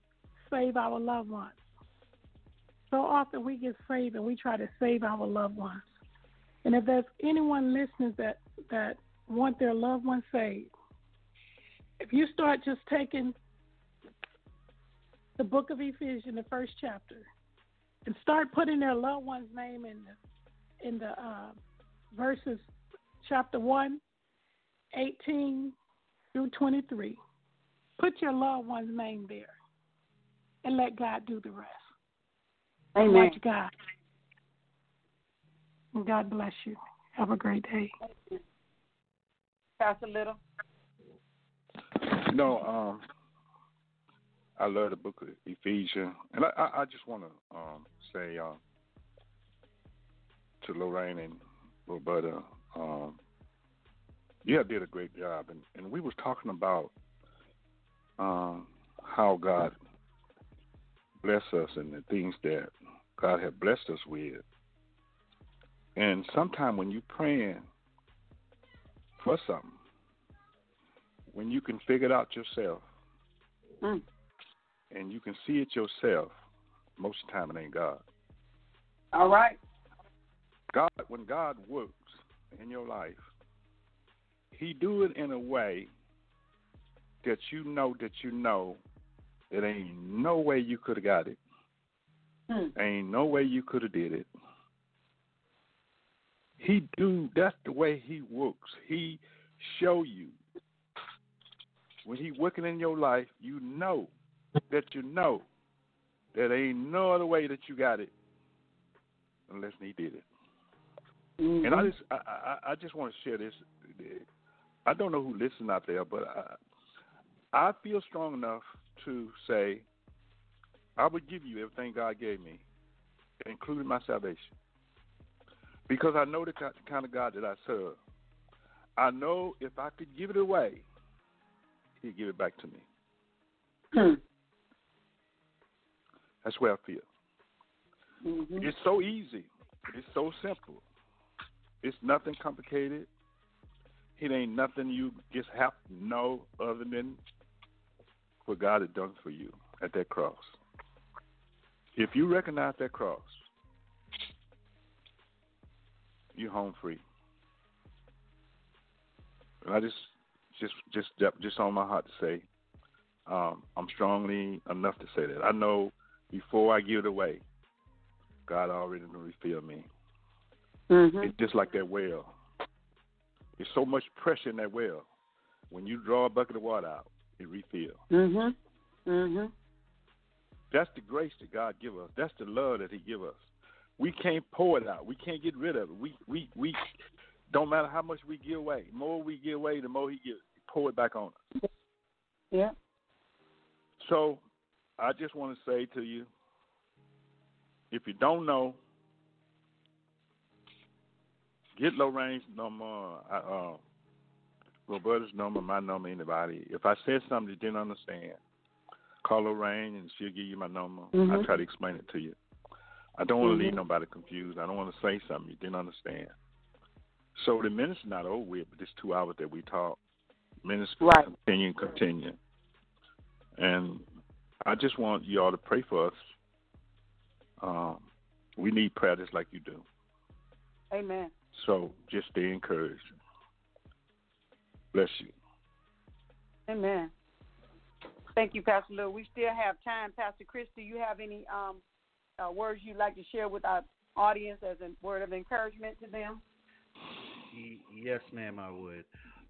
save our loved ones. So often we get saved and we try to save our loved ones. And if there's anyone listening that that want their loved ones saved, if you start just taking the book of Ephesians, the first chapter, and start putting their loved one's name in the in the uh, verses chapter 1, 18 through 23, put your loved one's name there and let God do the rest. Amen. Watch God. God bless you. Have a great day. Pastor Little. No, um, I love the book of Ephesians, and I, I, I just want to um, say uh, to Lorraine and Roberta, um, have did a great job, and, and we was talking about um, how God bless us and the things that God had blessed us with. And sometimes when you're praying for something, when you can figure it out yourself, Mm. And you can see it yourself, most of the time it ain't God. All right. God, when God works in your life, He do it in a way that you know that you know that ain't no way you could have got it. Hmm. Ain't no way you could have did it. He do that's the way he works. He show you when he working in your life, you know that you know that ain't no other way that you got it unless he did it. Mm-hmm. And I just I, I, I just want to share this. I don't know who listens out there, but I, I feel strong enough to say I would give you everything God gave me, including my salvation, because I know the kind of God that I serve. I know if I could give it away, He'd give it back to me. Hmm. That's where I feel. Mm-hmm. It's so easy. It's so simple. It's nothing complicated. It ain't nothing you just have to know other than what God had done for you at that cross. If you recognize that cross, you're home free. And I just, just, just, just on my heart to say, um, I'm strongly enough to say that I know before I give it away, God already refilled me. Mm-hmm. It's just like that well. There's so much pressure in that well. When you draw a bucket of water out, it refills. Mm-hmm. Mm-hmm. That's the grace that God give us. That's the love that He give us. We can't pour it out. We can't get rid of it. We we we don't matter how much we give away. The more we give away, the more He gives. Pour it back on us. Yeah. So, I just want to say to you, if you don't know, get Lorraine's number, uh, uh, Roberta's number, my number, anybody. If I said something you didn't understand, call Lorraine and she'll give you my number. Mhm. I'll try to explain it to you. I don't want to leave Mhm. nobody confused. I don't want to say something you didn't understand. So the minute's not over with, but it's two hours that we talk. Minutes Right. continue and continue. And I just want you all to pray for us. Um, we need prayer just like you do. Amen. So just stay encouraged. Bless you. Amen. Thank you, Pastor Lou. We still have time. Pastor Chris, do you have any um, uh, words you'd like to share with our audience as a word of encouragement to them? Yes, ma'am, I would.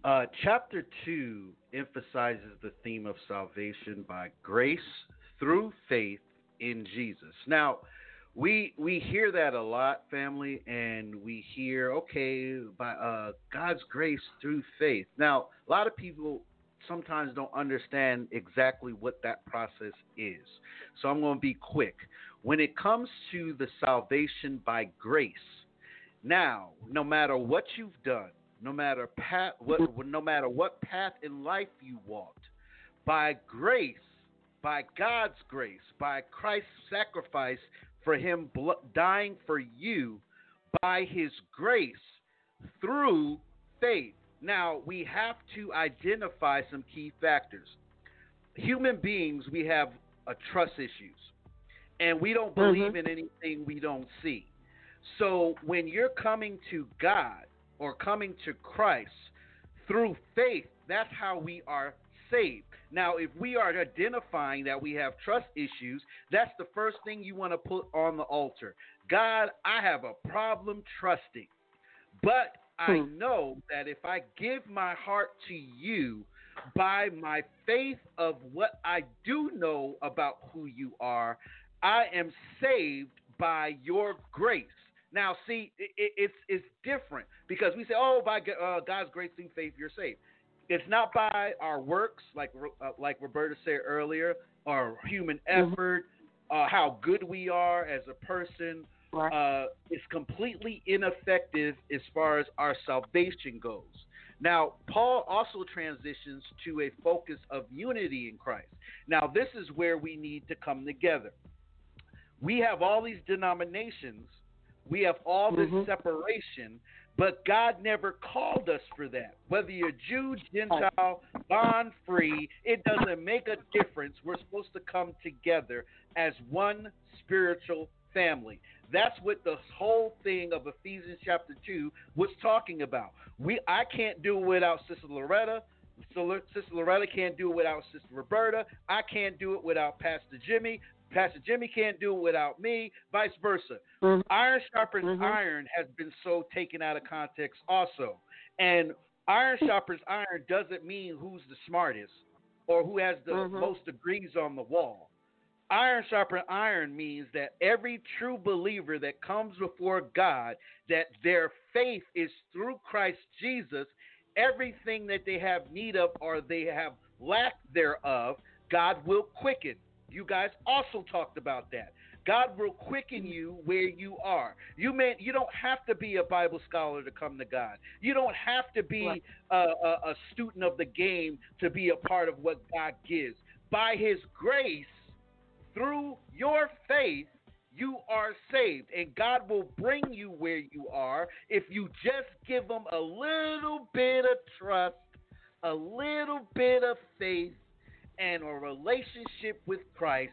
Uh, chapter 2 emphasizes the theme of salvation by grace through faith in Jesus. Now, we we hear that a lot, family, and we hear, okay, by uh, God's grace through faith. Now, a lot of people sometimes don't understand exactly what that process is. So I'm going to be quick. When it comes to the salvation by grace, now, no matter what you've done, no matter path, what, no matter what path in life you walked, by grace, by God's grace, by Christ's sacrifice for Him dying for you, by His grace through faith. Now, we have to identify some key factors. Human beings, we have uh, trust issues, and we don't believe in anything we don't see. So when you're coming to God or coming to Christ through faith, that's how we are saved. Now, if we are identifying that we have trust issues, that's the first thing you want to put on the altar. God, I have a problem trusting. But I hmm. know that if I give my heart to you by my faith of what I do know about who you are, I am saved by your grace. Now, see, it, it, it's it's different because we say, "Oh, by uh, God's grace through faith, you're saved." It's not by our works, like uh, like Roberta said earlier, or human effort, uh, how good we are as a person. Uh, it's completely ineffective as far as our salvation goes. Now, Paul also transitions to a focus of unity in Christ. Now, this is where we need to come together. We have all these denominations, we have all this mm-hmm. separation, but God never called us for that. Whether you're Jew, Gentile, bond free, it doesn't make a difference. We're supposed to come together as one spiritual family. That's what the whole thing of Ephesians chapter 2 was talking about. We I can't do it without Sister Loretta. Sister Loretta can't do it without Sister Roberta. I can't do it without Pastor Jimmy. Pastor Jimmy can't do without me, vice versa. Mm-hmm. Iron sharpens mm-hmm. iron has been so taken out of context also. And iron sharpens iron doesn't mean who's the smartest or who has the mm-hmm. most degrees on the wall. Iron sharpens iron means that every true believer that comes before God, that their faith is through Christ Jesus, everything that they have need of or they have lack thereof, God will quicken. You guys also talked about that. God will quicken mm-hmm. you where you are. You may you don't have to be a Bible scholar to come to God. You don't have to be a, a, a student of the game to be a part of what God gives. By His grace, through your faith, you are saved, and God will bring you where you are if you just give Him a little bit of trust, a little bit of faith, and a relationship with Christ.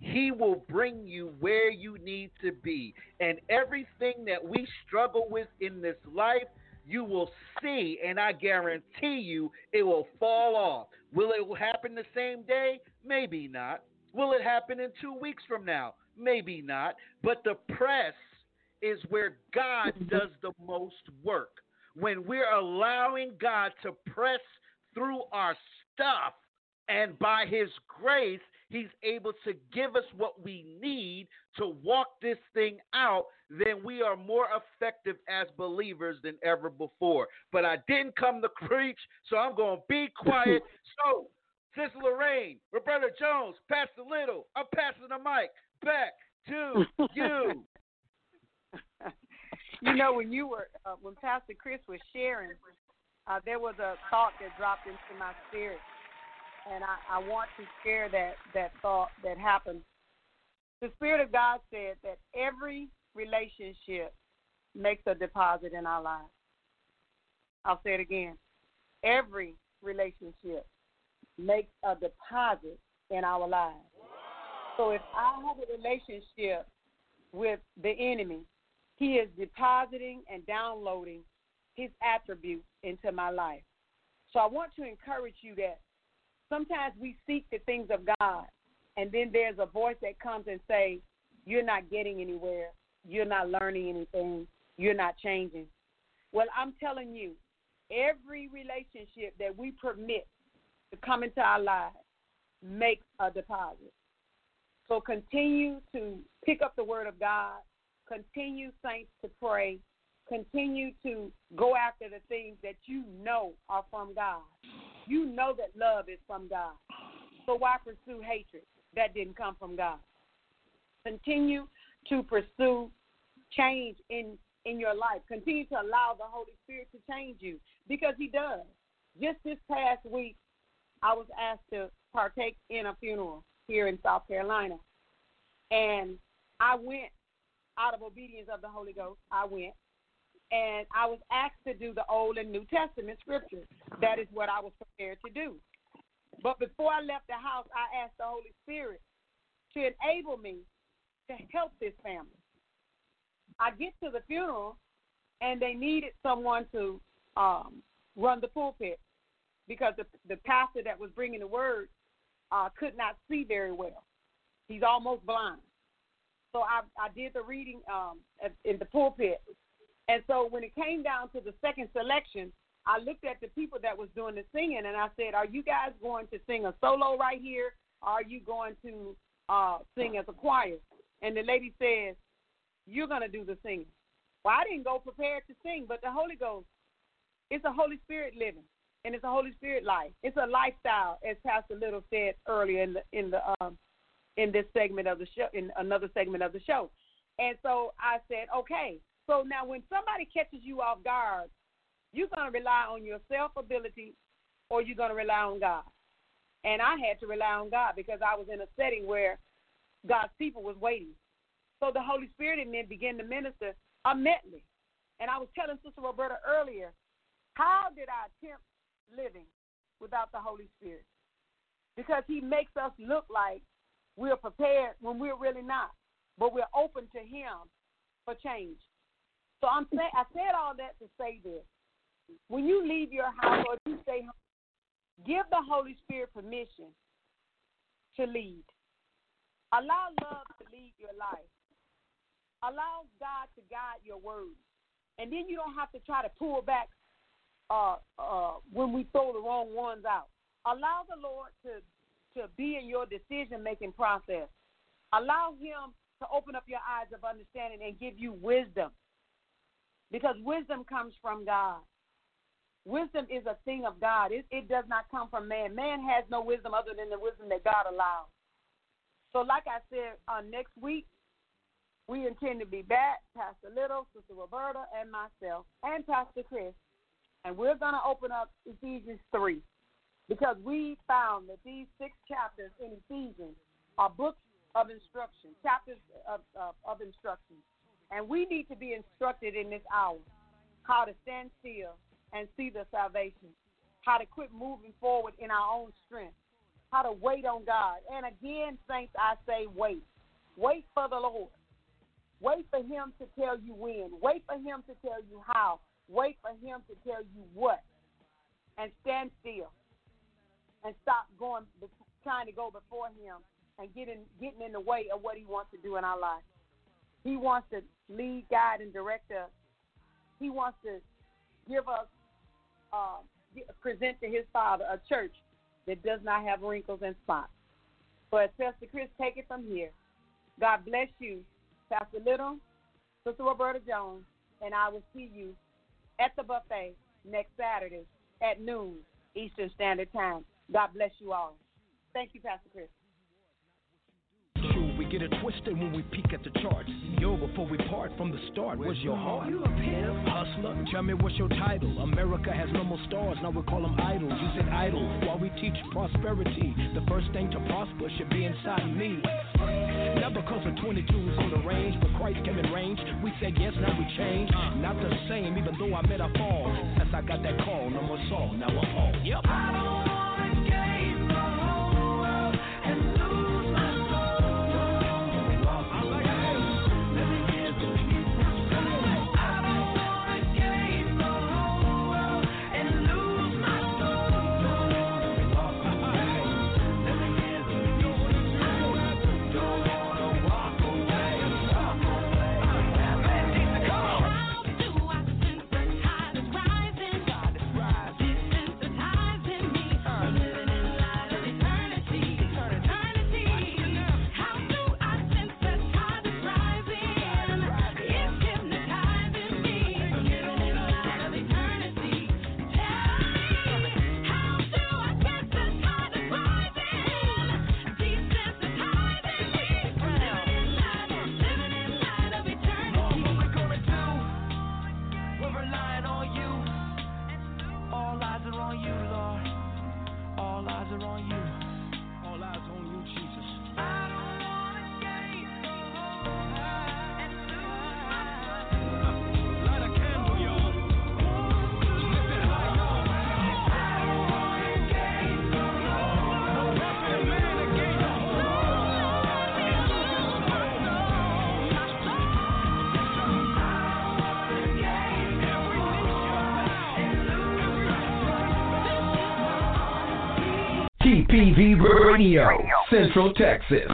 He will bring you where you need to be. And everything that we struggle with in this life, you will see, and I guarantee you, it will fall off. Will it happen the same day? Maybe not. Will it happen in two weeks from now? Maybe not. But the press is where God mm-hmm. does the most work. When we're allowing God to press through our stuff, and by His grace, He's able to give us what we need to walk this thing out, then we are more effective as believers than ever before. But I didn't come to preach, so I'm going to be quiet. So, Sister Lorraine, Roberta Jones, Pastor Little, I'm passing the mic back to you. You know, when you were, uh, when Pastor Chris was sharing, uh, there was a thought that dropped into my spirit, and I, I want to share that that thought that happened. The Spirit of God said that every relationship makes a deposit in our lives. I'll say it again. Every relationship makes a deposit in our lives. So if I have a relationship with the enemy, he is depositing and downloading his attributes into my life. So I want to encourage you that sometimes we seek the things of God, and then there's a voice that comes and say, "You're not getting anywhere. You're not learning anything. You're not changing." Well, I'm telling you, every relationship that we permit to come into our lives makes a deposit. So continue to pick up the word of God. Continue, saints, to pray. Continue to go after the things that you know are from God. You know that love is from God. So why pursue hatred? That didn't come from God. Continue to pursue change in in your life. Continue to allow the Holy Spirit to change you because He does. Just this past week, I was asked to partake in a funeral here in South Carolina, and I went out of obedience of the Holy Ghost. I went, and I was asked to do the Old and New Testament scriptures. That is what I was prepared to do. But before I left the house, I asked the Holy Spirit to enable me to help this family. I get to the funeral, and they needed someone to um, run the pulpit because the the pastor that was bringing the word uh, could not see very well. He's almost blind. So I I did the reading um, in the pulpit, and so when it came down to the second selection, I looked at the people that was doing the singing, and I said, "Are you guys going to sing a solo right here? Or are you going to uh, sing as a choir?" And the lady says, "You're going to do the singing." Well, I didn't go prepared to sing, but the Holy Ghost, it's a Holy Spirit living, and it's a Holy Spirit life. It's a lifestyle, as Pastor Little said earlier in the in the um, in this segment of the show, in another segment of the show. And so I said, okay. So now when somebody catches you off guard, you're going to rely on your self ability or you're going to rely on God. And I had to rely on God because I was in a setting where God's people was waiting. So the Holy Spirit in me began to minister immediately. And I was telling Sister Roberta earlier, how did I attempt living without the Holy Spirit? Because he makes us look like we're prepared when we're really not, but we're open to him for change. So I'm saying I said all that to say this. When you leave your house or you stay home, give the Holy Spirit permission to lead. Allow love to lead your life. Allow God to guide your words. And then you don't have to try to pull back uh, uh, when we throw the wrong ones out. Allow the Lord to, to be in your decision making process. Allow Him to open up your eyes of understanding and give you wisdom. Because wisdom comes from God. Wisdom is a thing of God. It, it does not come from man. Man has no wisdom other than the wisdom that God allows. So, like I said, uh, next week we intend to be back, Pastor Little, Sister Roberta, and myself, and Pastor Chris, and we're going to open up Ephesians 3 because we found that these six chapters in Ephesians are books of instruction, chapters of, of, of instruction. And we need to be instructed in this hour how to stand still and see the salvation, how to quit moving forward in our own strength, how to wait on God. And again, saints, I say wait. Wait for the Lord. Wait for Him to tell you when. Wait for Him to tell you how. Wait for Him to tell you what. And stand still. And stop going, trying to go before Him and getting getting in the way of what He wants to do in our life. He wants to lead, guide, and direct us. He wants to give us, uh, present to His Father a church that does not have wrinkles and spots. As Pastor Chris, take it from here. God bless you, Pastor Little, Sister Roberta Jones, and I will see you at the buffet next Saturday at noon Eastern Standard Time. God bless you all. Thank you, Pastor Chris. We get it twisted when we peek at the charts. Yo, before we part from the start, where's your heart? You a pimp? Hustler, tell me what's your title? America has no more stars, now we call them idols. You said idol, while we teach prosperity. The first thing to prosper should be inside of me. Not because of 22s on the range, but Christ came in range. We said yes, now we change. Not the same, even though I met a fall. Since I got that call, no more Saul, now I'm Paul. Yep. Radio, Central Texas.